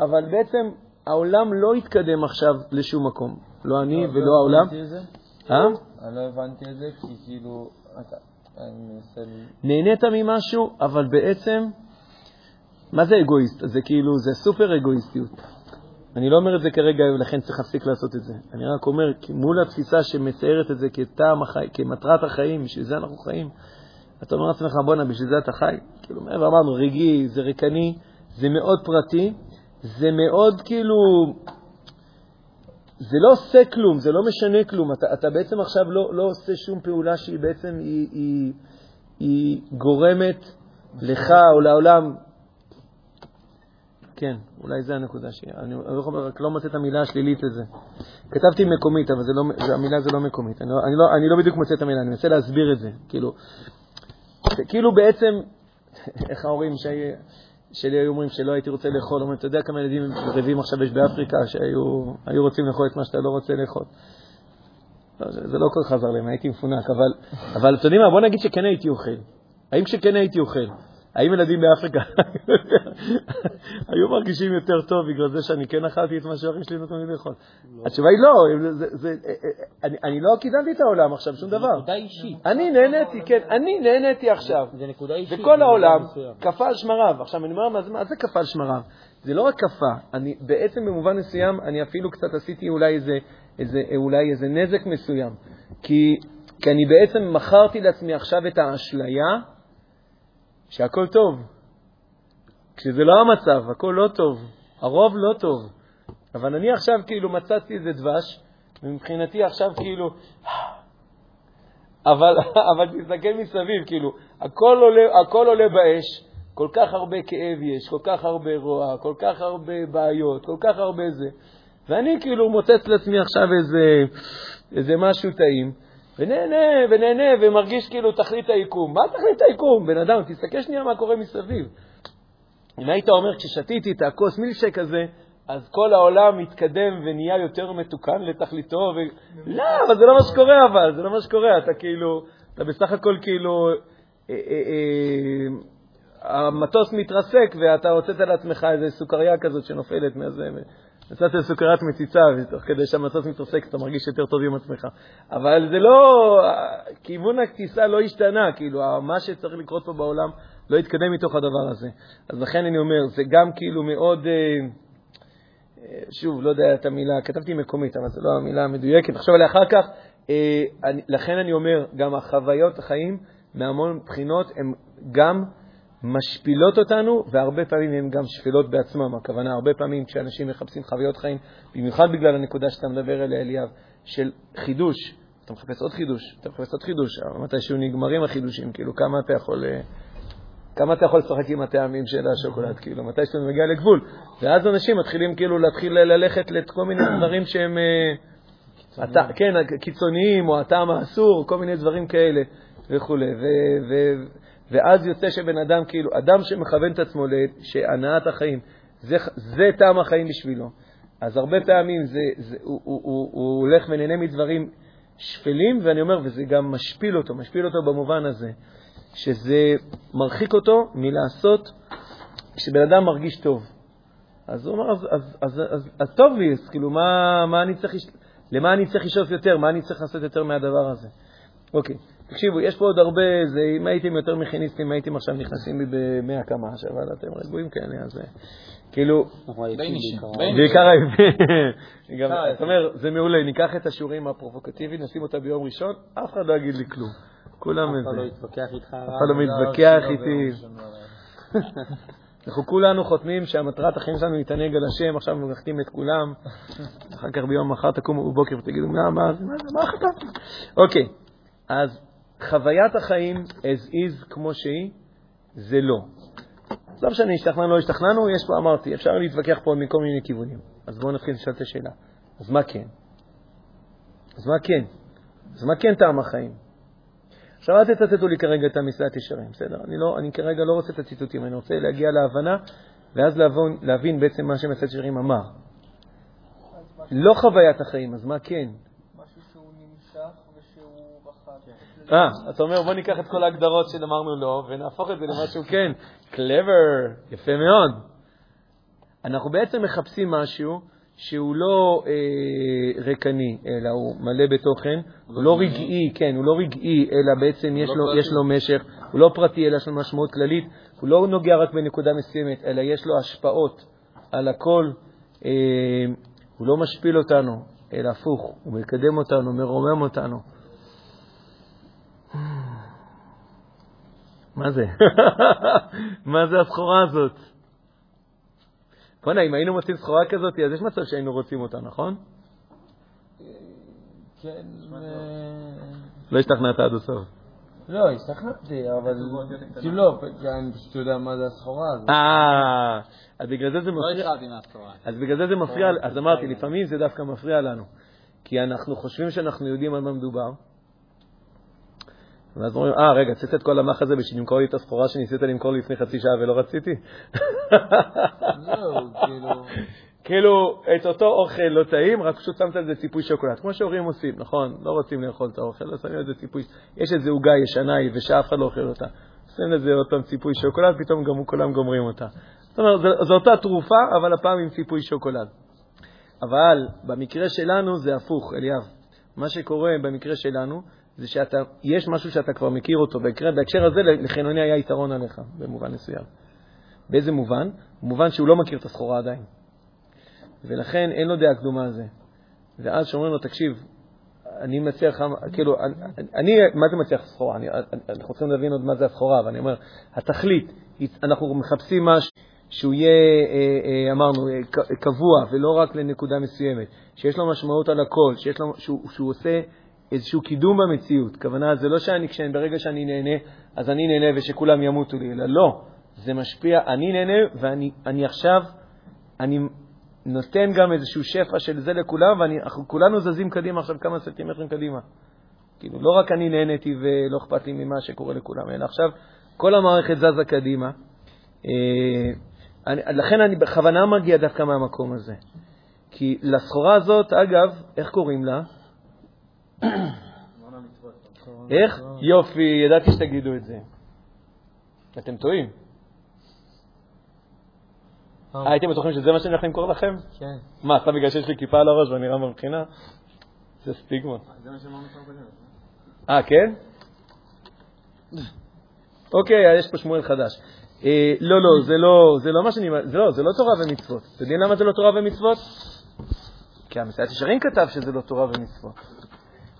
אבל בעצם העולם לא התקדם עכשיו לשום מקום. לא אני ולא העולם. אה? אני לא הבנתי את זה, כי כאילו, אתה... אני מנסה... נהנית ממשהו, אבל בעצם, מה זה אגואיסט? זה כאילו, זה סופר אגואיסטיות. אני לא אומר את זה כרגע, ולכן צריך להפסיק לעשות את זה. אני רק אומר, מול התפיסה שמציירת את זה כטעם החיים, כמטרת החיים, בשביל זה אנחנו חיים, אתה אומר לעצמך, בואנה, בשביל זה אתה חי. כאילו, אמרנו, רגעי, זה ריקני, זה מאוד פרטי, זה מאוד כאילו, זה לא עושה כלום, זה לא משנה כלום. אתה, אתה בעצם עכשיו לא, לא עושה שום פעולה שהיא בעצם, היא, היא, היא גורמת לך או לעולם. כן, אולי זו הנקודה שלי. אני רק לא מוצא את המילה השלילית לזה. כתבתי מקומית, אבל זה לא, המילה זה לא מקומית. אני לא, אני, לא, אני לא בדיוק מוצא את המילה, אני מנסה להסביר את זה. כאילו, זה כאילו בעצם, איך ההורים, שהי, שלי היו אומרים שלא הייתי רוצה לאכול, אומרים, אתה יודע כמה ילדים רעבים עכשיו יש באפריקה שהיו רוצים לאכול את מה שאתה לא רוצה לאכול. לא, זה, זה לא כל כך עזר להם, הייתי מפונק, אבל, אבל אתם יודעים מה, בוא נגיד שכן הייתי אוכל. האם כשכן הייתי אוכל, האם ילדים באפריקה היו מרגישים יותר טוב בגלל זה שאני כן אכלתי את מה שהאחים שלי נתנו לי לאכול? התשובה היא לא, אני, לא קידמתי את העולם עכשיו, שום דבר. זה נקודה אישית. אני נהניתי, כן, אני נהניתי עכשיו. זה נקודה אישית. וכל העולם. קפא על שמריו. עכשיו, אני אומר, מה זה- קפא על שמריו? זה לא רק קפא, אני בעצם במובן מסוים, אני אפילו קצת עשיתי אולי איזה, איזה, אולי איזה נזק מסוים. כי, כי אני בעצם מכרתי לעצמי עכשיו את האשליה שהכל טוב. כשזה לא המצב, הכל לא טוב, הרוב לא טוב. אבל אני עכשיו כאילו מצאתי איזה דבש, ומבחינתי עכשיו כאילו... אבל, אבל תסתכל מסביב, כאילו, הכל עולה, הכל עולה באש, כל כך הרבה כאב יש, כל כך הרבה רוע, כל כך הרבה בעיות, כל כך הרבה זה. ואני כאילו מוצץ לעצמי עכשיו איזה, איזה משהו טעים, ונהנה, ונהנה, ומרגיש כאילו תכלית היקום. מה תכלית היקום? בן אדם, תסתכל שנייה מה קורה מסביב. אם היית אומר, כששתיתי את הכוס מילשק הזה, אז כל העולם מתקדם ונהיה יותר מתוקן לתכליתו, ו... לא, אבל זה לא מה שקורה, אבל, זה לא מה שקורה. אתה כאילו, אתה בסך הכל כאילו, אה, אה, אה, המטוס מתרסק ואתה הוצאת לעצמך איזה סוכריה כזאת שנופלת מאיזה... נתת סוכריית מציצה, ותוך כדי שהמטוס מתרסק אתה מרגיש יותר טוב עם עצמך. אבל זה לא, כיוון הטיסה לא השתנה, כאילו, מה שצריך לקרות פה בעולם לא יתקדם מתוך הדבר הזה. אז לכן אני אומר, זה גם כאילו מאוד, אה, אה, שוב, לא יודע את המילה, כתבתי מקומית, אבל זו לא המילה המדויקת, תחשוב עליה אחר כך. אה, לכן אני אומר, גם החוויות החיים, מהמון בחינות, הן גם משפילות אותנו, והרבה פעמים הן גם שפלות בעצמם. הכוונה, הרבה פעמים כשאנשים מחפשים חוויות חיים, במיוחד בגלל הנקודה שאתה מדבר עליה, אליאב, של חידוש, אתה מחפש עוד חידוש, אתה מחפש עוד חידוש, אבל מתישהו נגמרים החידושים, כאילו, כמה אתה יכול... כמה אתה יכול לשחק עם הטעמים של השוקולד, כאילו, מתי שאתה מגיע לגבול. ואז אנשים מתחילים כאילו להתחיל ללכת לכל מיני דברים שהם, אתה, כן, קיצוניים, או הטעם האסור, כל מיני דברים כאלה וכו'. ואז יוצא שבן אדם, כאילו, אדם שמכוון את עצמו להנאת החיים, זה, זה טעם החיים בשבילו. אז הרבה פעמים זה, זה, הוא, הוא, הוא, הוא הולך ונהנה מדברים שפלים, ואני אומר, וזה גם משפיל אותו, משפיל אותו במובן הזה, שזה מרחיק אותו מלעשות, כשבן אדם מרגיש טוב. אז הוא אומר, אז, אז, אז, אז, אז טוב לי, אז כאילו, מה, מה אני צריך, למה אני צריך לשאוף יותר? מה אני צריך לעשות יותר מהדבר הזה? אוקיי. תקשיבו, יש פה עוד הרבה, זה, אם הייתם יותר מכיניסטים, הייתם עכשיו נכנסים לי במאה קמ"ש, אבל אתם רגועים כאלה, אז כאילו... בעיקר היפים. אתה אומר, זה מעולה, ניקח את השיעורים הפרובוקטיביים, נשים אותה ביום ראשון, אף אחד לא יגיד לי כלום. כולם את זה. אף אחד לא יתווכח איתך. אף אחד לא מתווכח איתי. אנחנו כולנו חותמים שהמטרת החיים שלנו היא להתענג על השם, עכשיו נחתים את כולם, אחר כך ביום מחר תקומו בבוקר ותגידו, מה, מה, מה חתמתי? אוקיי, אז חוויית החיים as is כמו שהיא, זה לא. לא משנה, השתכנענו, לא השתכנענו, יש פה, אמרתי, אפשר להתווכח פה מכל מיני כיוונים. אז בואו נתחיל לשאול את השאלה. אז מה כן? אז מה כן? אז מה כן טעם החיים? עכשיו אל תצטטו לי כרגע את המסעדת ישרים, בסדר? אני, לא, אני כרגע לא רוצה את הציטוטים, אני רוצה להגיע להבנה ואז להבין, להבין בעצם מה שמסעדת ישרים אמר. לא חוויית החיים, אז מה כן? אה, אתה אומר, בוא ניקח את כל ההגדרות שאמרנו לו ונהפוך את זה למשהו, כן, קלבר, יפה מאוד. אנחנו בעצם מחפשים משהו שהוא לא אה, ריקני, אלא הוא מלא בתוכן, הוא לא רגעי, כן, הוא לא רגעי, אלא בעצם יש, לא לו, יש לו משך, הוא לא פרטי, אלא יש לו משמעות כללית, הוא לא נוגע רק בנקודה מסוימת, אלא יש לו השפעות על הכל, אה, הוא לא משפיל אותנו, אלא הפוך, הוא מקדם אותנו, מרומם אותנו. מה זה? מה זה הסחורה הזאת? בוא'נה, אם היינו מוצאים סחורה כזאת, אז יש מצב שהיינו רוצים אותה, נכון? כן. לא השתכנעת עד הסוף. לא, השתכנעתי, אבל כאילו לא, אני פשוט יודע מה זה הסחורה הזאת. אה, אז בגלל זה זה לא מפריע. לא התחלתי מהסחורה. אז בגלל זה זה מפריע, אז אמרתי, לפעמים זה דווקא מפריע לנו. כי אנחנו חושבים שאנחנו יודעים על מה מדובר, ואז אומרים, אה, רגע, צריך את כל המח הזה בשביל למכור לי את הסחורה שניסית למכור לי לפני חצי שעה ולא רציתי? כאילו... כאילו, את אותו אוכל לא טעים, רק פשוט שמת על זה ציפוי שוקולד, כמו שהורים עושים, נכון? לא רוצים לאכול את האוכל, לא שמים על זה ציפוי, יש איזו עוגה ישנה ושאף אחד לא אוכל אותה. שמים לזה עוד פעם ציפוי שוקולד, פתאום גם כולם גומרים אותה. זאת אומרת, זו אותה תרופה, אבל הפעם עם ציפוי שוקולד. אבל במקרה שלנו זה הפוך, אליאב. מה שקורה במקרה שלנו זה שיש משהו שאתה כבר מכיר אותו. בהקשר, בהקשר הזה לחילוני היה יתרון עליך, במובן מסוים. באיזה מובן? במובן שהוא לא מכיר את הסחורה עדיין. ולכן אין לו דעה קדומה על זה. ואז שאומרים לו, תקשיב, אני מציע לך, כאילו, אני, אני מה זה מציע לך סחורה? אני, אנחנו צריכים להבין עוד מה זה הסחורה, אבל אני אומר, התכלית, אנחנו מחפשים משהו שהוא יהיה, אה, אה, אמרנו, אה, קבוע, ולא רק לנקודה מסוימת, שיש לו משמעות על הכל, שיש לו, שהוא, שהוא עושה איזשהו קידום במציאות. כוונה, זה לא שאני, כשאני, ברגע שאני נהנה, אז אני נהנה ושכולם ימותו לי, אלא לא. זה משפיע, אני נהנה ואני אני עכשיו, אני נותן גם איזשהו שפע של זה לכולם, ואנחנו כולנו זזים קדימה עכשיו כמה סנטימטרים קדימה. כאילו, לא רק אני נהניתי ולא אכפת לי ממה שקורה לכולם, אלא עכשיו כל המערכת זזה קדימה. אה, אני, לכן אני בכוונה מגיע דווקא מהמקום הזה. כי לסחורה הזאת, אגב, איך קוראים לה? איך? יופי, ידעתי שתגידו את זה. אתם טועים. אה, הייתם בטוחים שזה מה שאני הולך למכור לכם? כן. מה, סתם בגלל שיש לי כיפה על הראש ואני רם בבחינה? זה סטיגמה. זה מה שאמרנו פעם קודמת. אה, כן? אוקיי, יש פה שמואל חדש. אה, לא, לא, זה לא, זה לא מה שאני... זה לא, זה לא תורה ומצוות. אתם יודעים למה זה לא תורה ומצוות? כי המסייעת ישרים כתב שזה לא תורה ומצוות.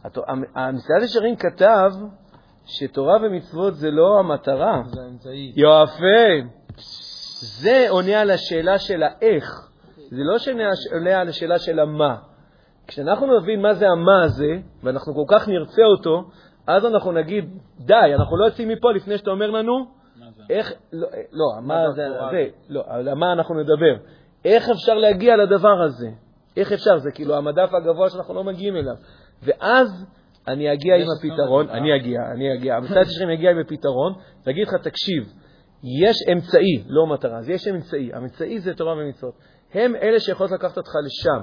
התו- המ- המסייעת ישרים כתב שתורה ומצוות זה לא המטרה. זה האמצעי. יפה. זה עונה על השאלה של האיך, זה לא שעונה עונה על השאלה של המה. כשאנחנו נבין מה זה המה הזה, ואנחנו כל כך נרצה אותו, אז אנחנו נגיד, די, אנחנו לא יוצאים מפה לפני שאתה אומר לנו? איך, לא, אה, לא, המה מה זה זה, לא, על המה אנחנו נדבר. איך אפשר להגיע לדבר הזה? איך אפשר? זה כאילו המדף הגבוה שאנחנו לא מגיעים אליו. ואז אני אגיע עם הפתרון. אני אגיע, אני אגיע. המסייעת שלכם יגיע עם הפתרון, ויגיד לך, תקשיב, יש אמצעי, לא מטרה, אז יש אמצעי. האמצעי זה תורה ומצוות. הם אלה שיכולות לקחת אותך לשם.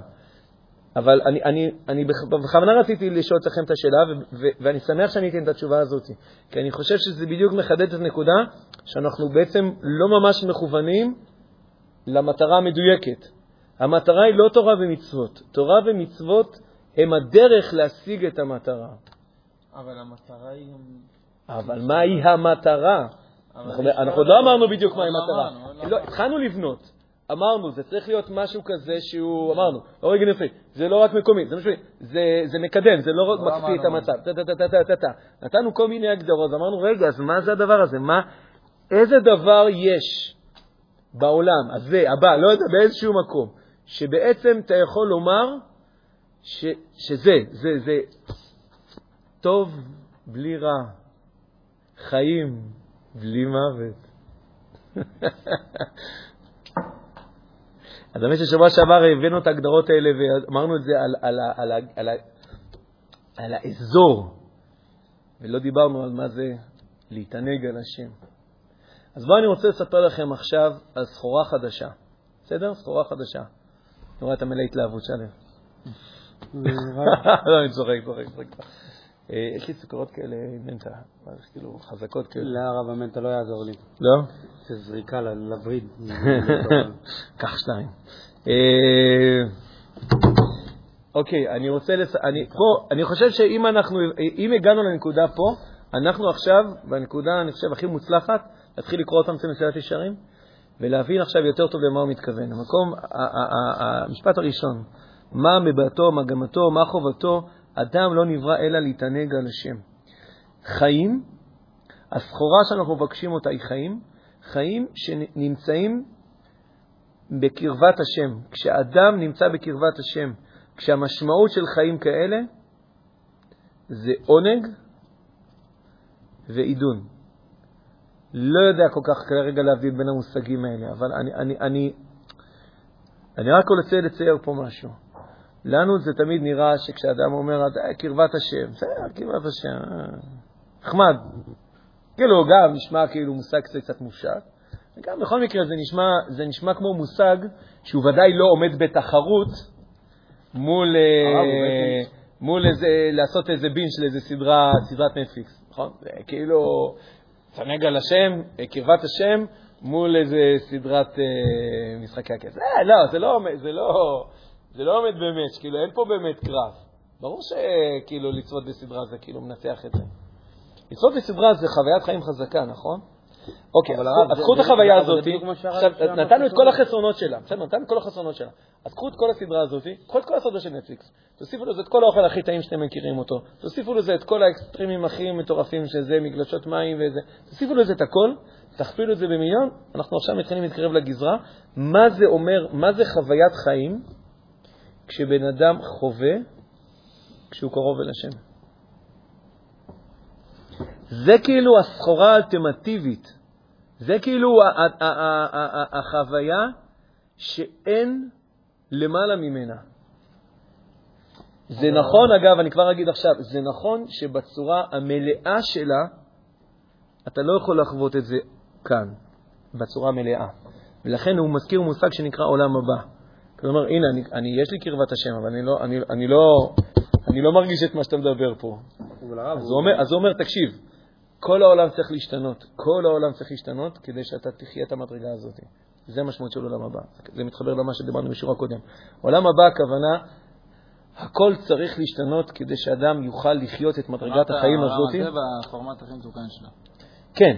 אבל אני, אני, אני בכ- בכוונה רציתי לשאול אתכם את השאלה, ו- ו- ואני שמח שאני אתן את התשובה הזאת, כי אני חושב שזה בדיוק מחדד את הנקודה שאנחנו בעצם לא ממש מכוונים למטרה המדויקת. המטרה היא לא תורה ומצוות. תורה ומצוות הם הדרך להשיג את המטרה. אבל המטרה היא. אבל מהי המטרה? אנחנו, כל- לא אמרנו בדיוק מהי עוד לא המטרה. עוד לא לא. התחלנו לבנות. אמרנו, זה צריך להיות משהו כזה שהוא, אמרנו, לא רגע נפרי, זה לא רק מקומי, זה, משהו, זה, זה מקדם, זה לא רק מקפיא את. המצב. נתנו כל מיני הגדרות, ואמרנו, רגע, אז מה זה הדבר הזה? מה, איזה דבר יש בעולם הזה, הבא, לא יודע, באיזשהו מקום, שבעצם אתה יכול לומר ש, שזה, זה, זה טוב בלי רע, חיים בלי מוות. אז האמת ששבוע שעבר הבאנו את ההגדרות האלה ואמרנו את זה על, על, על, על, ה- על האזור, ולא דיברנו על מה זה להתענג על השם. אז בואו אני רוצה לספר לכם עכשיו על סחורה חדשה. בסדר? סחורה חדשה. אני רואה אתה מלא התלהבות, שלם. לא, אני צוחק, צוחק, צוחק. אה, יש לי סוכרות כאלה, מנטה, כאילו חזקות כאלה. לא, הרב המנטה לא יעזור לי. לא? זה זריקה לווריד. קח שתיים. אה, אוקיי, אני רוצה לס... אני, פה, אני חושב שאם אנחנו, אם הגענו לנקודה פה, אנחנו עכשיו, בנקודה, אני חושב, הכי מוצלחת, להתחיל לקרוא אותם אצל מסילת ישרים, ולהבין עכשיו יותר טוב למה הוא מתכוון. המקום, המשפט הראשון, מה מבטו, מגמתו, מה חובתו, אדם לא נברא אלא להתענג על השם. חיים, הסחורה שאנחנו מבקשים אותה היא חיים, חיים שנמצאים בקרבת השם. כשאדם נמצא בקרבת השם, כשהמשמעות של חיים כאלה זה עונג ועידון. לא יודע כל כך כרגע להבדיל בין המושגים האלה, אבל אני, אני, אני, אני רק רוצה לצייר פה משהו. לנו זה תמיד נראה שכשאדם אומר, "אה, קרבת השם, בסדר, קרבת השם, אה, נחמד. כאילו, גם נשמע כאילו מושג קצת, קצת מופשט. וגם בכל מקרה זה נשמע, זה נשמע כמו מושג שהוא ודאי לא עומד בתחרות מול, אה, מול איזה, לעשות איזה בין של איזה סדרה, סדרת נטפליקס, נכון? זה כאילו, צנג על השם, אה, קרבת השם, מול איזה סדרת אה, משחקי הכס. אה, לא, זה לא עומד, זה לא, זה לא עומד באמת, כאילו אין פה באמת קרב. ברור שכאילו לצפות בסדרה זה כאילו מנצח את זה. לצפות בסדרה זה חוויית חיים חזקה, נכון? אוקיי, אבל אז הרב, קחו- אז קחו את החוויה הזאת, עכשיו נתנו את כל. החסרונות שלה, בסדר, נתנו את כל החסרונות שלה. אז קחו את כל הסדרה הזאת, קחו את כל הסדרה של נטפליקס, תוסיפו לזה את כל האוכל הכי טעים שאתם מכירים אותו, תוסיפו לזה את כל האקסטרימים הכי מטורפים שזה, מגלשות מים וזה, תוסיפו לזה את הכל, תכפילו את זה במיליון, אנחנו עכשיו מתחילים להתקרב לגזרה, מה זה אומר, מה זה חוויית חיים כשבן אדם חווה כשהוא קרוב אל השם. זה כאילו הסחורה האלטרנטיבית. זה כאילו החוויה שאין למעלה ממנה. זה נכון, אגב, אני כבר אגיד עכשיו, זה נכון שבצורה המלאה שלה, אתה לא יכול לחוות את זה כאן, בצורה המלאה. ולכן הוא מזכיר מושג שנקרא עולם הבא. כלומר, הנה, אני, אני, יש לי קרבת השם, אבל אני לא, אני, אני, לא, אני לא מרגיש את מה שאתה מדבר פה. אז הוא אומר, אז הוא אומר, תקשיב, כל העולם צריך להשתנות, כל העולם צריך להשתנות כדי שאתה תחיה את המדרגה הזאת. זה המשמעות של עולם הבא. זה מתחבר למה שדיברנו בשיעור הקודם. עולם הבא, הכוונה, הכל צריך להשתנות כדי שאדם יוכל לחיות את מדרגת החיים הזאת. זה בפורמט הכי מתוקן שלו. כן.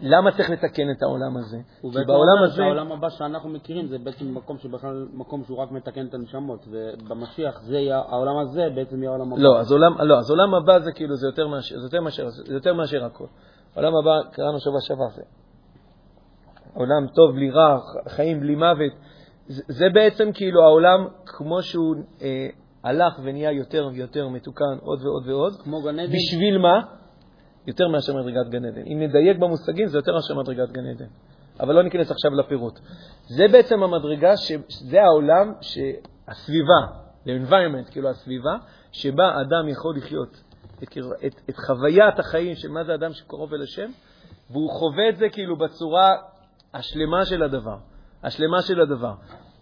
למה צריך לתקן את העולם הזה? כי בעולם הזה... שהעולם הבא שאנחנו מכירים זה בעצם מקום שבכלל, מקום שהוא רק מתקן את הנשמות, ובמשיח זה יהיה, העולם הזה בעצם יהיה העולם הבא. לא, אז עולם, לא, אז עולם הבא זה כאילו, זה יותר מאשר, זה יותר מאשר, זה יותר מאשר הכל. עולם הבא, קראנו שבוע שעבר, זה עולם טוב בלי רע, חיים בלי מוות. זה, זה בעצם כאילו העולם כמו שהוא אה, הלך ונהיה יותר ויותר מתוקן עוד ועוד ועוד. כמו גן עדן. בשביל מה? יותר מאשר מדרגת גן עדן. אם נדייק במושגים, זה יותר מאשר מדרגת גן עדן. אבל לא ניכנס עכשיו לפירוט. זה בעצם המדרגה, ש... זה העולם, הסביבה, ה-environment, כאילו הסביבה, שבה אדם יכול לחיות את, את, את חוויית החיים של מה זה אדם שקרוב אל השם, והוא חווה את זה כאילו בצורה השלמה של הדבר. השלמה של הדבר.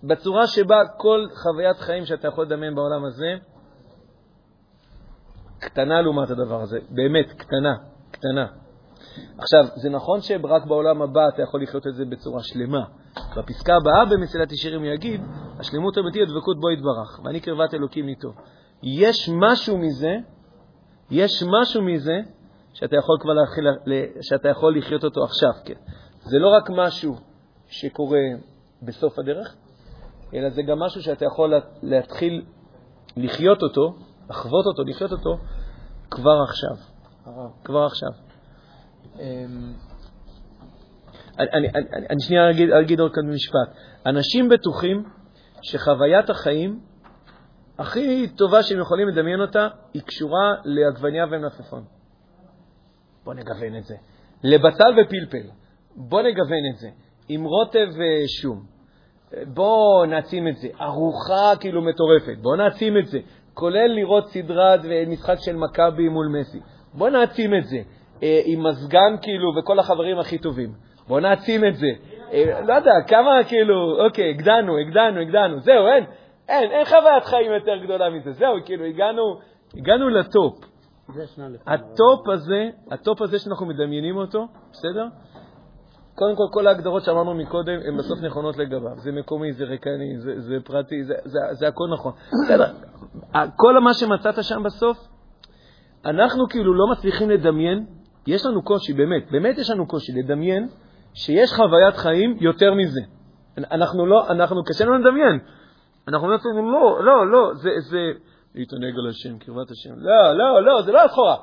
בצורה שבה כל חוויית חיים שאתה יכול לדמיין בעולם הזה, קטנה לעומת הדבר הזה, באמת, קטנה, קטנה. עכשיו, זה נכון שרק בעולם הבא אתה יכול לחיות את זה בצורה שלמה. בפסקה הבאה במסילת ישרים הוא יגיד, השלמות האמיתית הדבקות בו יתברך, ואני קרבת אלוקים איתו. יש משהו מזה, יש משהו מזה שאתה יכול כבר להכיל, שאתה יכול לחיות אותו עכשיו, כן. זה לא רק משהו שקורה בסוף הדרך, אלא זה גם משהו שאתה יכול להתחיל לחיות אותו, לחוות אותו, לחיות אותו, כבר עכשיו. כבר עכשיו. אמ, אני, אני, אני, אני שנייה אגיד, אגיד עוד כאן משפט. אנשים בטוחים שחוויית החיים הכי טובה שהם יכולים לדמיין אותה, היא קשורה לעגבניה ומלפפון. בוא נגוון את זה. לבצל ופלפל, בוא נגוון את זה. עם רוטב ושום. בוא נעצים את זה. ארוחה כאילו מטורפת, בוא נעצים את זה. כולל לראות סדרת ומשחק של מכבי מול מסי. בוא נעצים את זה. אה, עם מזגן כאילו וכל החברים הכי טובים. בוא נעצים את זה. אה, לא יודע, כמה כאילו, אוקיי, הגדלנו, הגדלנו, הגדלנו. זהו, אין, אין, אין חוויית חיים יותר גדולה מזה. זהו, כאילו, הגענו, הגענו לטופ. הטופ הזה, הטופ הזה שאנחנו מדמיינים אותו, בסדר? קודם כל, כל ההגדרות שאמרנו מקודם הן בסוף נכונות לגביו. זה מקומי, זה ריקני, זה, זה פרטי, זה, זה, זה הכל נכון. בסדר, כל מה שמצאת שם בסוף, אנחנו כאילו לא מצליחים לדמיין, יש לנו קושי, באמת, באמת יש לנו קושי לדמיין שיש חוויית חיים יותר מזה. אנחנו לא, אנחנו, קשה לנו לדמיין. אנחנו אומרים לעצמנו, לא, לא, לא, זה, זה, להתענג על השם, קרבת השם. לא, לא, לא, זה לא הסחורה.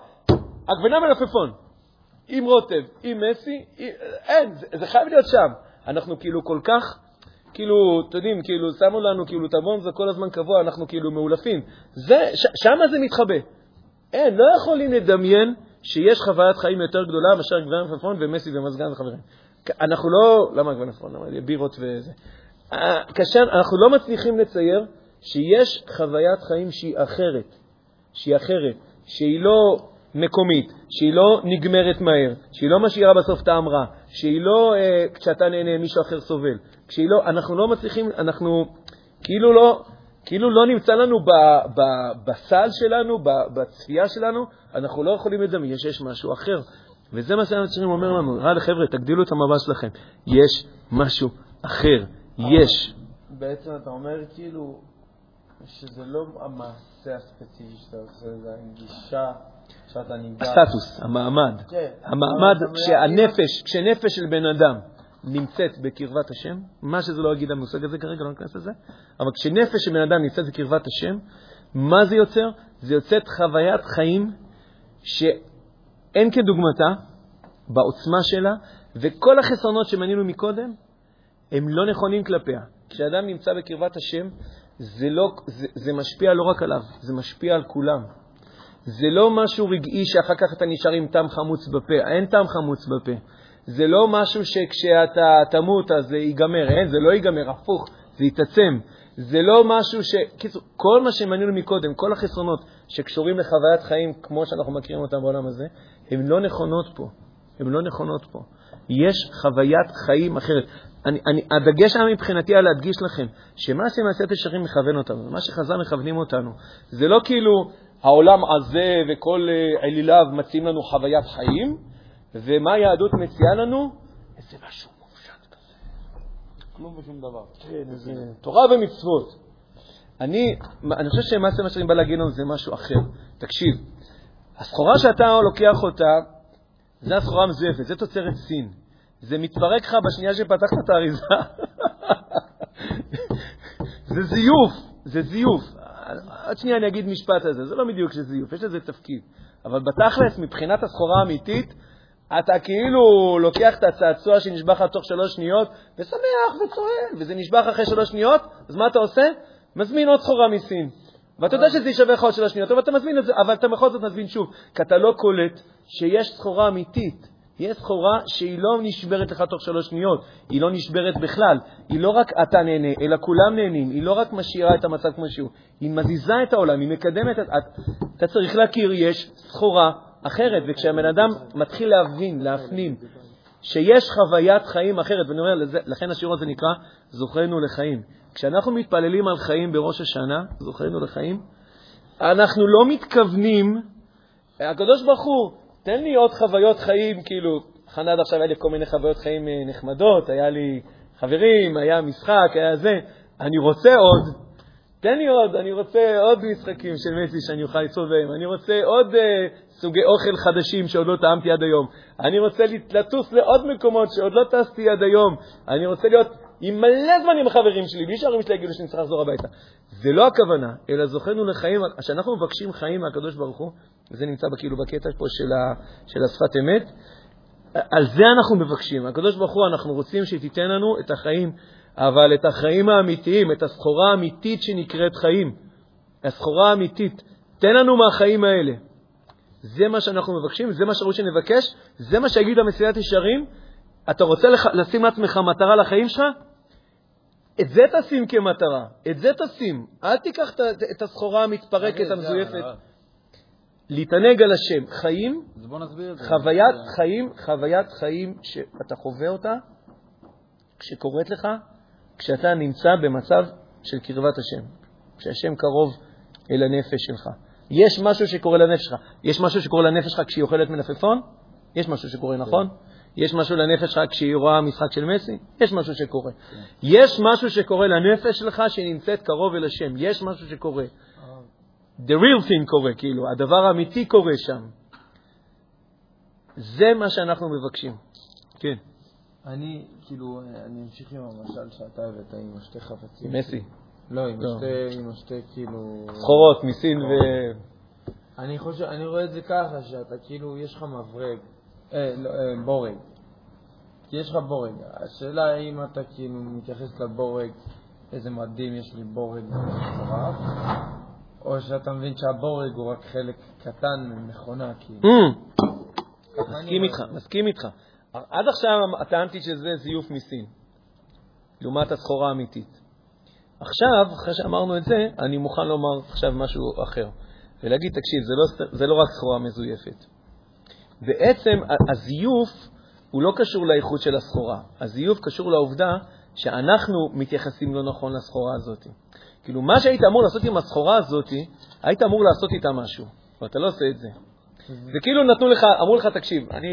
עגבנה מלפפון. עם רוטב, עם מסי, אין, זה, זה חייב להיות שם. אנחנו כאילו כל כך, כאילו, אתם יודעים, כאילו, שמו לנו כאילו את הבונזה כל הזמן קבוע, אנחנו כאילו מאולפים. זה, ש, שמה זה מתחבא. אין, לא יכולים לדמיין שיש חוויית חיים יותר גדולה מאשר עגבנה מלפפון ומסי ומזגן וחברים. אנחנו לא, למה עגבנה מלפפון? בירות וזה. כאשר אנחנו לא מצליחים לצייר שיש חוויית חיים שהיא אחרת, שהיא אחרת, שהיא לא מקומית, שהיא לא נגמרת מהר, שהיא לא משאירה בסוף טעם רע, שהיא לא אה, כשאתה נהנה מישהו אחר סובל. כשהיא לא, אנחנו לא מצליחים, אנחנו כאילו לא, כאילו לא נמצא לנו ב, ב, בסל שלנו, ב, בצפייה שלנו, אנחנו לא יכולים לדמיין שיש משהו אחר. וזה מה שהמצרים אומר לנו, רע חבר'ה, תגדילו את המבט שלכם. יש משהו אחר, יש. בעצם אתה אומר כאילו שזה לא המעשה הספציפי שאתה עושה, זה הגישה שאתה ניגש. הסטטוס, המעמד. כן. המעמד, כשהנפש, כשנפש של בן אדם נמצאת בקרבת השם, מה שזה לא יגיד המושג הזה כרגע, לא ניכנס לזה, אבל כשנפש של בן אדם נמצאת בקרבת השם, מה זה יוצר? זה יוצר חוויית חיים שאין כדוגמתה בעוצמה שלה, וכל החסרונות שמנינו מקודם, הם לא נכונים כלפיה. כשאדם נמצא בקרבת השם, זה, לא, זה, זה משפיע לא רק עליו, זה משפיע על כולם. זה לא משהו רגעי שאחר כך אתה נשאר עם טעם חמוץ בפה, אין טעם חמוץ בפה. זה לא משהו שכשאתה תמות אז זה ייגמר, אין, זה לא ייגמר, הפוך, זה יתעצם. זה לא משהו ש... קיצור, כל מה שמנינו מקודם, כל החסרונות שקשורים לחוויית חיים כמו שאנחנו מכירים אותם בעולם הזה, הן לא נכונות פה. הן לא נכונות פה. יש חוויית חיים אחרת. אני, אני, הדגש היה מבחינתי על להדגיש לכם שמה שמעשית ישרים מכוון אותנו, מה שחז"ל מכוונים אותנו, זה לא כאילו העולם הזה וכל אה, אליליו מציעים לנו חוויית חיים, ומה היהדות מציעה לנו? איזה משהו מופשט כזה. כלום ושום דבר. כן, איזה תורה ומצוות. אני, אני חושב שמה מה שאני בא להגיד לנו זה משהו אחר. תקשיב, הסחורה שאתה לוקח אותה, זה הסחורה המזויפת, זה תוצרת סין. זה מתפרק לך בשנייה שפתחת את האריזה. זה זיוף, זה זיוף. עוד שנייה אני אגיד משפט על זה, זה לא בדיוק שזה זיוף, יש לזה תפקיד. אבל בתכלס, מבחינת הסחורה האמיתית, אתה כאילו לוקח את הצעצוע שנשבע לך תוך שלוש שניות, ושמח וצוהל, וזה נשבע לך אחרי שלוש שניות, אז מה אתה עושה? מזמין עוד סחורה מסין. ואתה יודע שזה יישווה לך עוד שלוש שניות, אבל אתה מזמין את זה, אבל אתה בכל זאת מזמין שוב, כי אתה לא קולט שיש סחורה אמיתית. יש סחורה שהיא לא נשברת לך תוך שלוש שניות, היא לא נשברת בכלל. היא לא רק אתה נהנה, אלא כולם נהנים. היא לא רק משאירה את המצב כמו שהוא, היא מזיזה את העולם, היא מקדמת את... אתה צריך להכיר, יש סחורה אחרת, וכשהבן אדם מתחיל להבין, להפנים, שיש חוויית חיים אחרת, ואני אומר, לכן השיעור הזה נקרא זוכרנו לחיים. כשאנחנו מתפללים על חיים בראש השנה, זוכרנו לחיים, אנחנו לא מתכוונים, הקדוש ברוך הוא, תן לי עוד חוויות חיים, כאילו, חנה עד עכשיו היה לי כל מיני חוויות חיים אה, נחמדות, היה לי חברים, היה משחק, היה זה, אני רוצה עוד, תן לי עוד, אני רוצה עוד משחקים של מסי שאני אוכל לצפות בהם, אני רוצה עוד uh, סוגי אוכל חדשים שעוד לא טעמתי עד היום, אני רוצה לטוס לעוד מקומות שעוד לא טסתי עד היום, אני רוצה להיות עם מלא זמן עם החברים שלי, בלי שההורים שלי יגידו שאני צריך לחזור הביתה. זה לא הכוונה, אלא זוכרנו לחיים, כשאנחנו מבקשים חיים מהקדוש ברוך הוא, וזה נמצא כאילו בקטע פה של, ה, של השפת אמת, על זה אנחנו מבקשים. הקדוש ברוך הוא, אנחנו רוצים שתיתן לנו את החיים, אבל את החיים האמיתיים, את הסחורה האמיתית שנקראת חיים, הסחורה האמיתית, תן לנו מהחיים האלה. זה מה שאנחנו מבקשים, זה מה שראוי שנבקש, זה מה שיגיד המסילת ישרים. אתה רוצה לשים לעצמך מטרה לחיים שלך? את זה תשים כמטרה, את זה תשים. אל תיקח את הסחורה המתפרקת, המזויפת. להתענג על השם. חיים, חוויית חיים, חוויית חיים שאתה חווה אותה כשקורית לך, כשאתה נמצא במצב של קרבת השם, כשהשם קרוב אל הנפש שלך. יש משהו שקורה לנפש שלך. יש משהו שקורה לנפש שלך כשהיא אוכלת מלפפון? יש משהו שקורה, נכון? יש משהו לנפש שלך כשהיא רואה משחק של מסי? יש משהו שקורה. יש משהו שקורה לנפש שלך שנמצאת קרוב אל השם. יש משהו שקורה. The real thing קורה, כאילו, הדבר האמיתי קורה שם. זה מה שאנחנו מבקשים. כן. אני, כאילו, אני אמשיך עם המשל שאתה הבאת עם השתי חפצים. מסי. לא, עם לא. השתי, עם השתי, כאילו... סחורות מסין ו... אני חושב, אני רואה את זה ככה, שאתה כאילו, יש לך מברג, אה, לא, אה, בורג. כי יש לך בורג. השאלה האם אתה כאילו מתייחס לבורג, איזה מדהים יש לי בורג מטורף, או שאתה מבין שהבורג הוא רק חלק קטן ממכונה, כאילו. Mm. מסכים איתך, מסכים איתך. עד עכשיו טענתי שזה זיוף מסין, לעומת הסחורה האמיתית. עכשיו, אחרי שאמרנו את זה, אני מוכן לומר עכשיו משהו אחר, ולהגיד, תקשיב, זה לא, זה לא רק סחורה מזויפת. בעצם הזיוף הוא לא קשור לאיכות של הסחורה. הזיוף קשור לעובדה שאנחנו מתייחסים לא נכון לסחורה הזאת. כאילו, מה שהיית אמור לעשות עם הסחורה הזאת, היית אמור לעשות איתה משהו, ואתה לא עושה את זה. זה כאילו נתנו לך, אמרו לך, תקשיב, אני...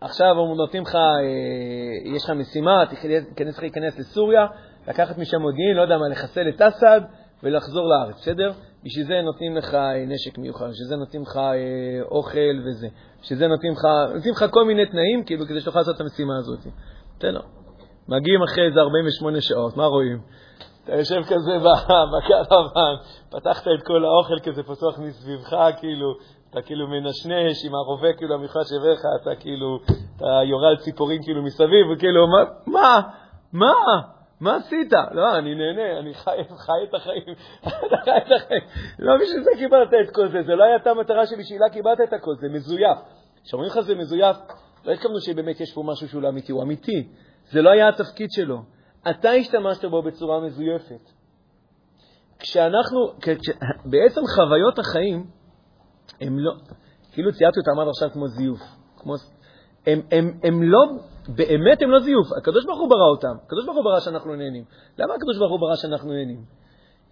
עכשיו נותנים לך, אה, יש לך משימה, תיכנס לך להיכנס לסוריה, לקחת משם מודיעין, לא יודע מה, לחסל את אסד ולחזור לארץ, בסדר? בשביל זה נותנים לך אה, נשק מיוחד, בשביל זה נותנים לך אה, אוכל וזה, בשביל זה נותנים לך, נותנים לך כל מיני תנאים, כאילו, כדי שתוכל לעשות את המשימה הזאת. בסדר. מגיעים אחרי איזה 48 שעות, מה רואים? אתה יושב כזה בקרוון, פתחת את כל האוכל כזה פתוח מסביבך, כאילו, אתה כאילו מנשנש עם הרובה כאילו המיוחד לך, אתה כאילו, אתה יורה על ציפורים כאילו מסביב, וכאילו, מה, מה, מה, מה עשית? לא, אני נהנה, אני חי, חי את החיים, אתה חי את החיים. לא בשביל זה קיבלת את כל זה, זה לא הייתה המטרה שבשבילה קיבלת את הכל, זה מזויף. כשאומרים לך זה מזויף, לא התכוונו שבאמת יש פה משהו שהוא לא אמיתי, הוא אמיתי. זה לא היה התפקיד שלו. אתה השתמשת בו בצורה מזויפת. כשאנחנו, כש, בעצם חוויות החיים, הם לא, כאילו ציירתי אותם עד עכשיו כמו זיוף. כמו, הם, הם, הם לא, באמת הם לא זיוף. הקדוש ברוך הוא ברא אותם. הקדוש ברוך הוא ברא שאנחנו נהנים. למה הקדוש ברוך הוא ברא שאנחנו נהנים?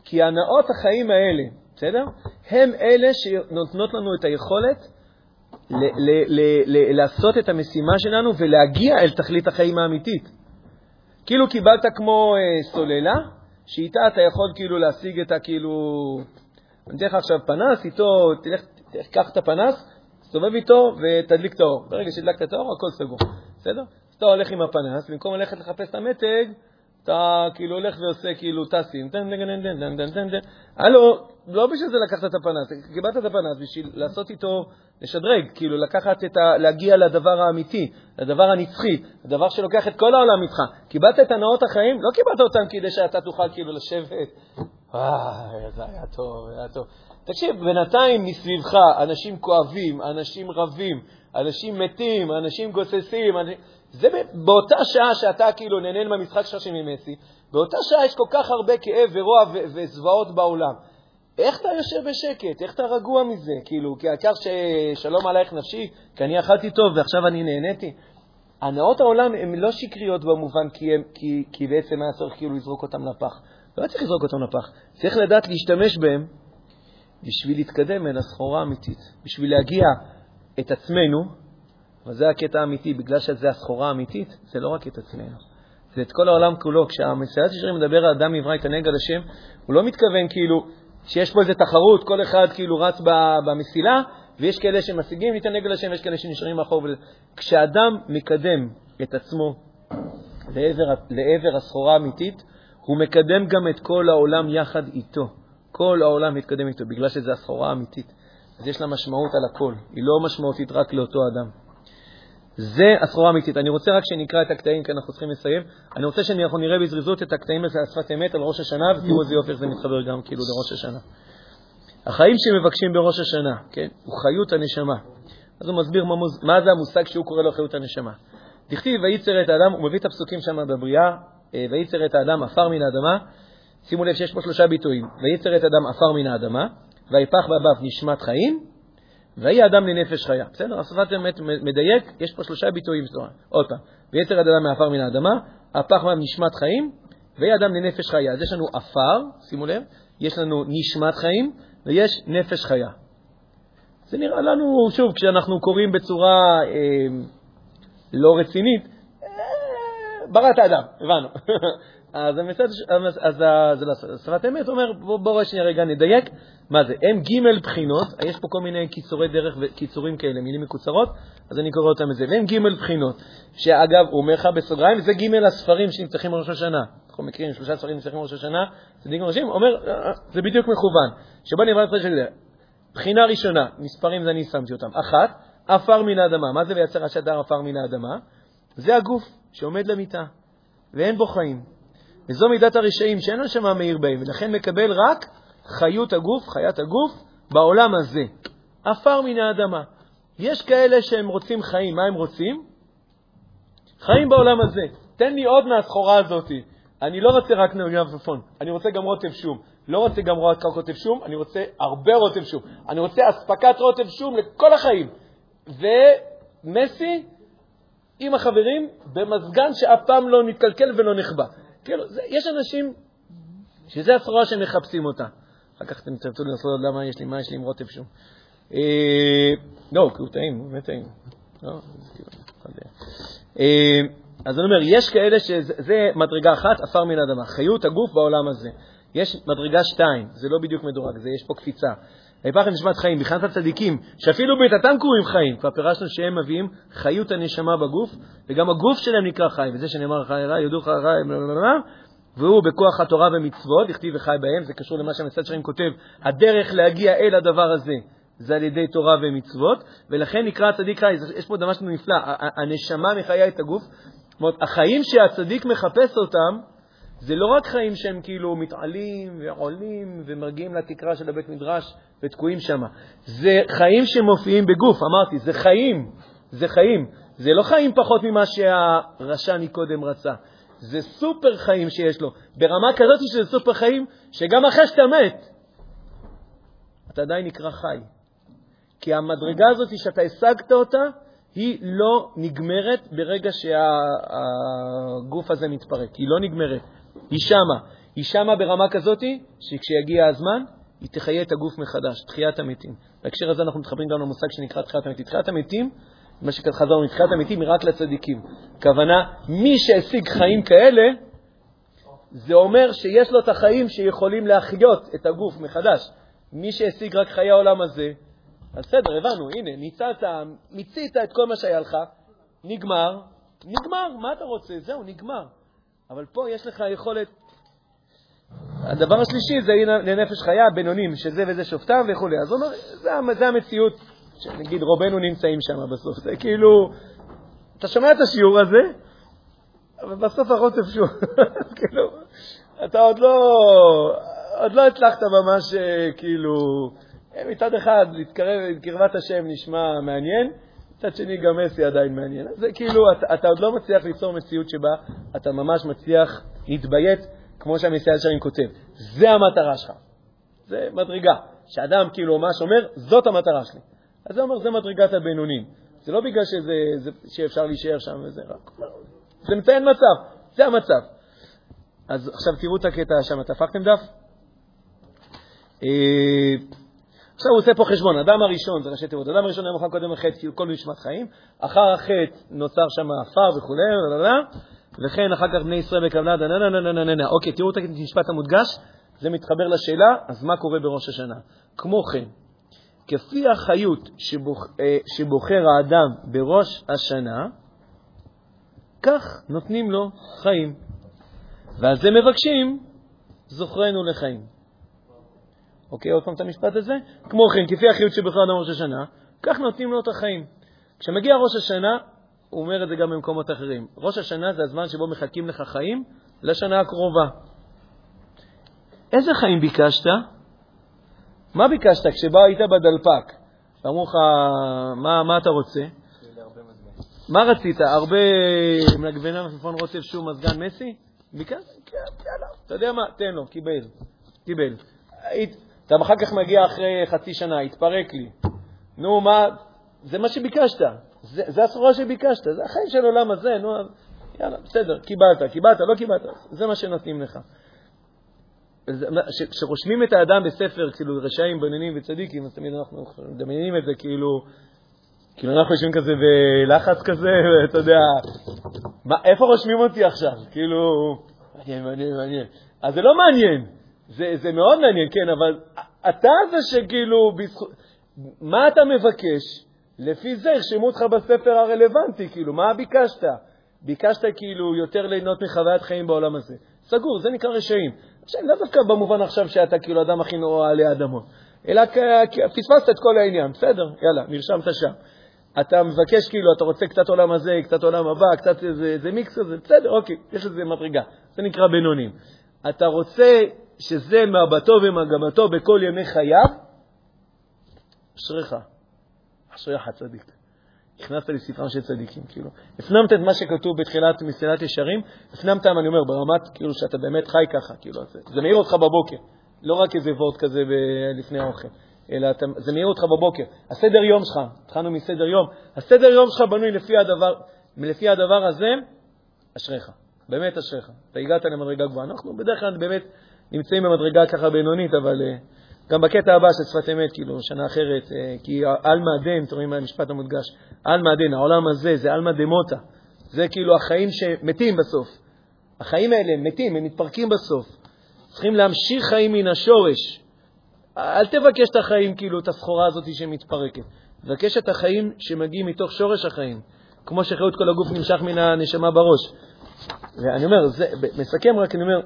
כי הנאות החיים האלה, בסדר? הם אלה שנותנות לנו את היכולת ל- ל- ל- ל- לעשות את המשימה שלנו ולהגיע אל תכלית החיים האמיתית. כאילו קיבלת כמו אה, סוללה, שאיתה אתה יכול כאילו להשיג את ה... כאילו... אני אתן לך עכשיו פנס, איתו, תלך, תקח את הפנס, תסתובב איתו ותדליק את האור. ברגע שהדלקת את האור, הכל סגור, בסדר? אז אתה הולך עם הפנס, במקום ללכת לחפש את המתג, אתה כאילו הולך ועושה כאילו טסים. הלו, לא בשביל זה לקחת את הפנס, קיבלת את הפנס בשביל לעשות איתו, לשדרג, כאילו לקחת את ה... להגיע לדבר האמיתי, לדבר הנצחי, לדבר שלוקח את כל העולם איתך. קיבלת את הנאות החיים, לא קיבלת אותם כדי שאתה תוכל כאילו לשבת, וואי, זה היה טוב, היה טוב. תקשיב, בינתיים מסביבך אנשים כואבים, אנשים רבים, אנשים מתים, אנשים גוססים, אנשים... זה באותה שעה שאתה כאילו נהנה מהמשחק שלך של ממסי, באותה שעה יש כל כך הרבה כאב ורוע וזוועות בעולם. איך אתה יושב בשקט? איך אתה רגוע מזה? כאילו, כי העיקר ששלום עלייך נפשי, כי אני אכלתי טוב ועכשיו אני נהניתי. הנאות העולם הן לא שקריות במובן כי, הם, כי, כי בעצם היה צריך כאילו לזרוק אותם לפח. לא צריך לזרוק אותם לפח, צריך לדעת להשתמש בהם בשביל להתקדם אל הסחורה האמיתית, בשביל להגיע את עצמנו, וזה הקטע האמיתי, בגלל שזה הסחורה האמיתית, זה לא רק את עצמנו, זה את כל העולם כולו. כשהמסיעת ישרים מדבר על אדם יברא יתענג על השם, הוא לא מתכוון כאילו שיש פה איזו תחרות, כל אחד כאילו רץ במסילה, ויש כאלה שמשיגים להתענג על השם, ויש כאלה שנשארים מאחור. כשאדם מקדם את עצמו לעבר, לעבר הסחורה האמיתית, הוא מקדם גם את כל העולם יחד איתו. כל העולם מתקדם איתו, בגלל שזו הסחורה האמיתית. אז יש לה משמעות על הכל, היא לא משמעותית רק לאותו אדם. זה הסחורה האמיתית. אני רוצה רק שנקרא את הקטעים, כי אנחנו צריכים לסיים. אני רוצה שאנחנו נראה בזריזות את הקטעים הזה על שפת אמת, על ראש השנה, ותראו איזה יופי איך זה מתחבר גם כאילו לראש השנה. החיים שמבקשים בראש השנה, כן, הוא חיות הנשמה. אז הוא מסביר מה, מוז... מה זה המושג שהוא קורא לו חיות הנשמה. דכתיב וייצר את האדם, הוא מביא את הפסוקים שם בבריאה, אה, וייצר את האדם עפר מן האדמה. שימו לב שיש פה שלושה ביטויים. וייצר את האדם עפר מן האדמה, ויפח באביו נשמת חיים, ויהי האדם לנפש חיה. בסדר? השפת אמת מדייק, יש פה שלושה ביטויים. עוד פעם, וייצר את האדם מעפר מן האדמה, הפח באביו נשמת חיים, ויהי האדם לנפש חיה. אז יש לנו עפר, שימו לב, יש לנו נשמת חיים, ויש נפש חיה. זה נראה לנו, שוב, כשאנחנו קוראים בצורה אה, לא רצינית, אה, בראת האדם, הבנו. אז, המצד, אז, אז שפת אמת אומר, בואו בוא שנייה רגע נדייק, מה זה? הם ג' בחינות, יש פה כל מיני קיצורי דרך וקיצורים כאלה, מילים מקוצרות, אז אני קורא אותם לזה, והם ג' בחינות, שאגב, הוא אומר לך בסוגריים, זה ג' הספרים שנפתחים בראש השנה. אנחנו מכירים שלושה ספרים נפתחים בראש השנה, צדיקים ראשים, אומר, זה בדיוק מכוון. שבוא נברא את זה. בחינה ראשונה, מספרים זה אני שמתי אותם. אחת, עפר מן האדמה. מה זה לייצר השדר עפר מן האדמה? זה הגוף שעומד למיטה, ואין בו חיים. וזו מידת הרשעים שאין נשמה מאיר בהם, ולכן מקבל רק חיות הגוף, חיית הגוף, בעולם הזה. עפר מן האדמה. יש כאלה שהם רוצים חיים, מה הם רוצים? חיים בעולם הזה. תן לי עוד מהסחורה הזאת. אני לא רוצה רק ופון, אני רוצה גם רוטב שום. לא רוצה גם רק רוטב שום, אני רוצה הרבה רוטב שום. אני רוצה אספקת רוטב שום לכל החיים. ומסי עם החברים במזגן שאף פעם לא נתקלקל ולא נחבא. כאילו, זה, יש אנשים שזה הסחורה מחפשים אותה. אחר כך אתם תרצו לנסות למה יש לי, מה יש לי עם רוטב שום. אה, לא, כי הוא טעים, הוא באמת טעים. לא, יודע. אה, אז אני אומר, יש כאלה שזה מדרגה אחת, עפר מן האדמה, חיות הגוף בעולם הזה. יש מדרגה שתיים, זה לא בדיוק מדורג, זה יש פה קפיצה. ויפח נשמת חיים, מבחינת הצדיקים, שאפילו בעיטתם קוראים חיים, כבר פירשנו שהם מביאים חיות הנשמה בגוף, וגם הגוף שלהם נקרא חי, וזה שנאמר חי רע, יודו חי רע, והוא בכוח התורה ומצוות, הכתיב וחי בהם, זה קשור למה שהמצד שלהם כותב, הדרך להגיע אל הדבר הזה זה על ידי תורה ומצוות, ולכן נקרא הצדיק חי. יש פה משהו נפלא, הנשמה מחיה את הגוף. זאת אומרת, החיים שהצדיק מחפש אותם, זה לא רק חיים שהם כאילו מתעלים ועולים ומגיעים לתקרה של הבית מדרש ותקועים שם. זה חיים שמופיעים בגוף, אמרתי, זה חיים, זה חיים. זה לא חיים פחות ממה שהרשע מקודם רצה. זה סופר חיים שיש לו, ברמה כזאת שזה סופר חיים, שגם אחרי שאתה מת, אתה עדיין נקרא חי. כי המדרגה הזאת שאתה השגת אותה, היא לא נגמרת ברגע שהגוף הזה מתפרק. היא לא נגמרת. היא שמה. היא שמה ברמה כזאת שכשיגיע הזמן, היא תחיה את הגוף מחדש, תחיית המתים. בהקשר הזה אנחנו מתחברים גם למושג שנקרא תחיית המתים. תחיית המתים, מה שחזרנו, תחיית המתים היא רק לצדיקים. הכוונה, מי שהשיג חיים כאלה, זה אומר שיש לו את החיים שיכולים להחיות את הגוף מחדש. מי שהשיג רק חיי העולם הזה, אז בסדר, הבנו, הנה, ניצלת, מיצית את כל מה שהיה לך, נגמר, נגמר, מה אתה רוצה? זהו, נגמר. אבל פה יש לך יכולת... הדבר השלישי זה לנפש חיה, בינונים, שזה וזה שופטיו וכו'. אז הוא אומר, זה, זה המציאות, שנגיד רובנו נמצאים שם בסוף. זה כאילו, אתה שומע את השיעור הזה, אבל בסוף הרוצף שוב, כאילו, אתה עוד לא, עוד לא הצלחת ממש, אה, כאילו, מצד אחד, להתקרב לקרבת השם נשמע מעניין, מצד שני גם מסי עדיין מעניין. זה כאילו, אתה, אתה עוד לא מצליח ליצור מציאות שבה אתה ממש מצליח להתביית, כמו שהמסיע ישרים כותב. זה המטרה שלך. זה מדרגה. שאדם כאילו ממש אומר, זאת המטרה שלי. אז זה אומר, זה מדרגת הבינונים. זה לא בגלל שזה, זה, שאפשר להישאר שם וזה, רק זה מציין מצב, זה המצב. אז עכשיו תראו את הקטע שם, אתם הפכתם דף? עכשיו הוא עושה פה חשבון, אדם הראשון, זה ראשי תיבות, אדם הראשון היה מוכן קודם לחטא, כי הוא כל נשמת חיים, אחר החטא נוצר שם עפר וכולי, וכן אחר כך בני ישראל בקבלה, דה נה נה נה נה נה נה. אוקיי, תראו את המשפט המודגש, זה מתחבר לשאלה, אז מה קורה בראש השנה? כמו כן, כפי החיות אה, שבוחר האדם בראש השנה, כך נותנים לו חיים. ועל זה מבקשים, זוכרנו לחיים. אוקיי, עוד פעם את המשפט הזה? כמו כן, כפי החיות שבכלל אדם ראש השנה, כך נותנים לו את החיים. כשמגיע ראש השנה, הוא אומר את זה גם במקומות אחרים. ראש השנה זה הזמן שבו מחלקים לך חיים לשנה הקרובה. איזה חיים ביקשת? מה ביקשת כשבא היית בדלפק ואמרו לך, מה, מה אתה רוצה? מה רצית? הרבה מגבנה מפפון רוטב שום מזגן מסי? ביקשת? כן, יאללה. אתה יודע מה? תן לו, קיבל. קיבל. אתה אחר כך מגיע אחרי חצי שנה, התפרק לי. נו, מה, זה מה שביקשת. זה, זה הסחורה שביקשת, זה החיים של העולם הזה, נו, יאללה, בסדר, קיבלת, קיבלת, לא קיבלת, זה מה שנותנים לך. כשרושמים את האדם בספר, כאילו, רשעים, בינונים וצדיקים, אז תמיד אנחנו מדמיינים את זה כאילו, כאילו אנחנו יושבים כזה בלחץ כזה, ואתה יודע, מה, איפה רושמים אותי עכשיו? כאילו, מעניין, מעניין, מעניין. אז זה לא מעניין. זה, זה מאוד מעניין, כן, אבל אתה זה שכאילו, בזכות, מה אתה מבקש? לפי זה ירשמו אותך בספר הרלוונטי, כאילו, מה ביקשת? ביקשת כאילו יותר ליהנות מחוויית חיים בעולם הזה. סגור, זה נקרא רשעים. עכשיו, לא דווקא במובן עכשיו שאתה כאילו אדם הכי נורא עלי אדמות, אלא פספסת את כל העניין, בסדר, יאללה, נרשמת שם. אתה מבקש כאילו, אתה רוצה קצת עולם הזה, קצת עולם הבא, קצת איזה מיקס כזה, בסדר, אוקיי, יש לזה מדרגה. זה נקרא בינונים. אתה רוצה שזה מבטו ומגמתו בכל ימי חייו, אשריך, אשריך הצדיק. הכנסת לספרם של צדיקים, כאילו. הפנמת את מה שכתוב בתחילת מסילת ישרים, הפנמת, אני אומר, ברמת, כאילו, שאתה באמת חי ככה, כאילו, זה, זה מעיר אותך בבוקר, לא רק איזה וורט כזה ב- לפני האוכל, אלא אתה, זה מעיר אותך בבוקר. הסדר יום שלך, התחלנו מסדר יום, הסדר יום שלך בנוי לפי הדבר, לפי הדבר הזה, אשריך, באמת אשריך. אתה הגעת למדרגה גבוהה. אנחנו בדרך כלל באמת נמצאים במדרגה ככה בינונית, אבל uh, גם בקטע הבא של שפת אמת, כאילו, שנה אחרת, uh, כי עלמא דן, אתם רואים המשפט המודגש, עלמא דן, העולם הזה זה עלמא דמוטה. זה כאילו החיים שמתים בסוף. החיים האלה הם מתים, הם מתפרקים בסוף. צריכים להמשיך חיים מן השורש. אל תבקש את החיים, כאילו, את הסחורה הזאת שמתפרקת. תבקש את החיים שמגיעים מתוך שורש החיים, כמו שחיות כל הגוף נמשך מן הנשמה בראש. ואני אומר, זה, מסכם רק, אני אומר,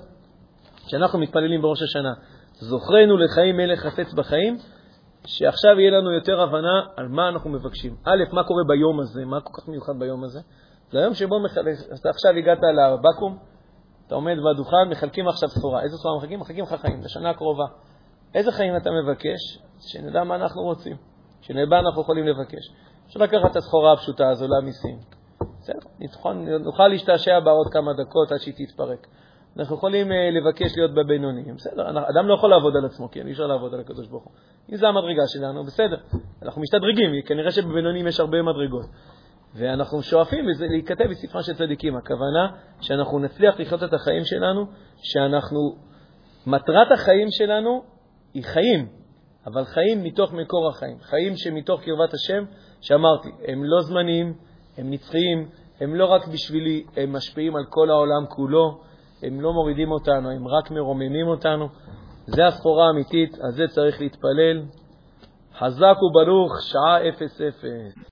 כשאנחנו מתפללים בראש השנה, זוכרנו לחיים מלך חפץ בחיים, שעכשיו יהיה לנו יותר הבנה על מה אנחנו מבקשים. א', מה קורה ביום הזה, מה כל כך מיוחד ביום הזה? זה היום שבו מחלק, אתה עכשיו הגעת לבקו"ם, אתה עומד בדוכן, מחלקים עכשיו סחורה. איזה סחורה מחלקים? מחלקים לך חיים, לשנה הקרובה. איזה חיים אתה מבקש? שנדע מה אנחנו רוצים, שנדע אנחנו יכולים לבקש. אפשר לקחת את הסחורה הפשוטה הזו למיסים. בסדר, נוכל להשתעשע בה עוד כמה דקות עד שהיא תתפרק. אנחנו יכולים uh, לבקש להיות בבינוניים. בסדר, אדם לא יכול לעבוד על עצמו, כן, אי אפשר לעבוד על הקדוש ברוך הוא. אם זו המדרגה שלנו, בסדר, אנחנו משתדרגים, כנראה שבבינוניים יש הרבה מדרגות. ואנחנו שואפים וזה להיכתב בספרם של צדיקים. הכוונה שאנחנו נצליח לחיות את החיים שלנו, שאנחנו, מטרת החיים שלנו היא חיים, אבל חיים מתוך מקור החיים, חיים שמתוך קרבת השם, שאמרתי, הם לא זמניים, הם נצחיים, הם לא רק בשבילי, הם משפיעים על כל העולם כולו, הם לא מורידים אותנו, הם רק מרוממים אותנו. זה הסחורה האמיתית, על זה צריך להתפלל. חזק וברוך, שעה אפס אפס.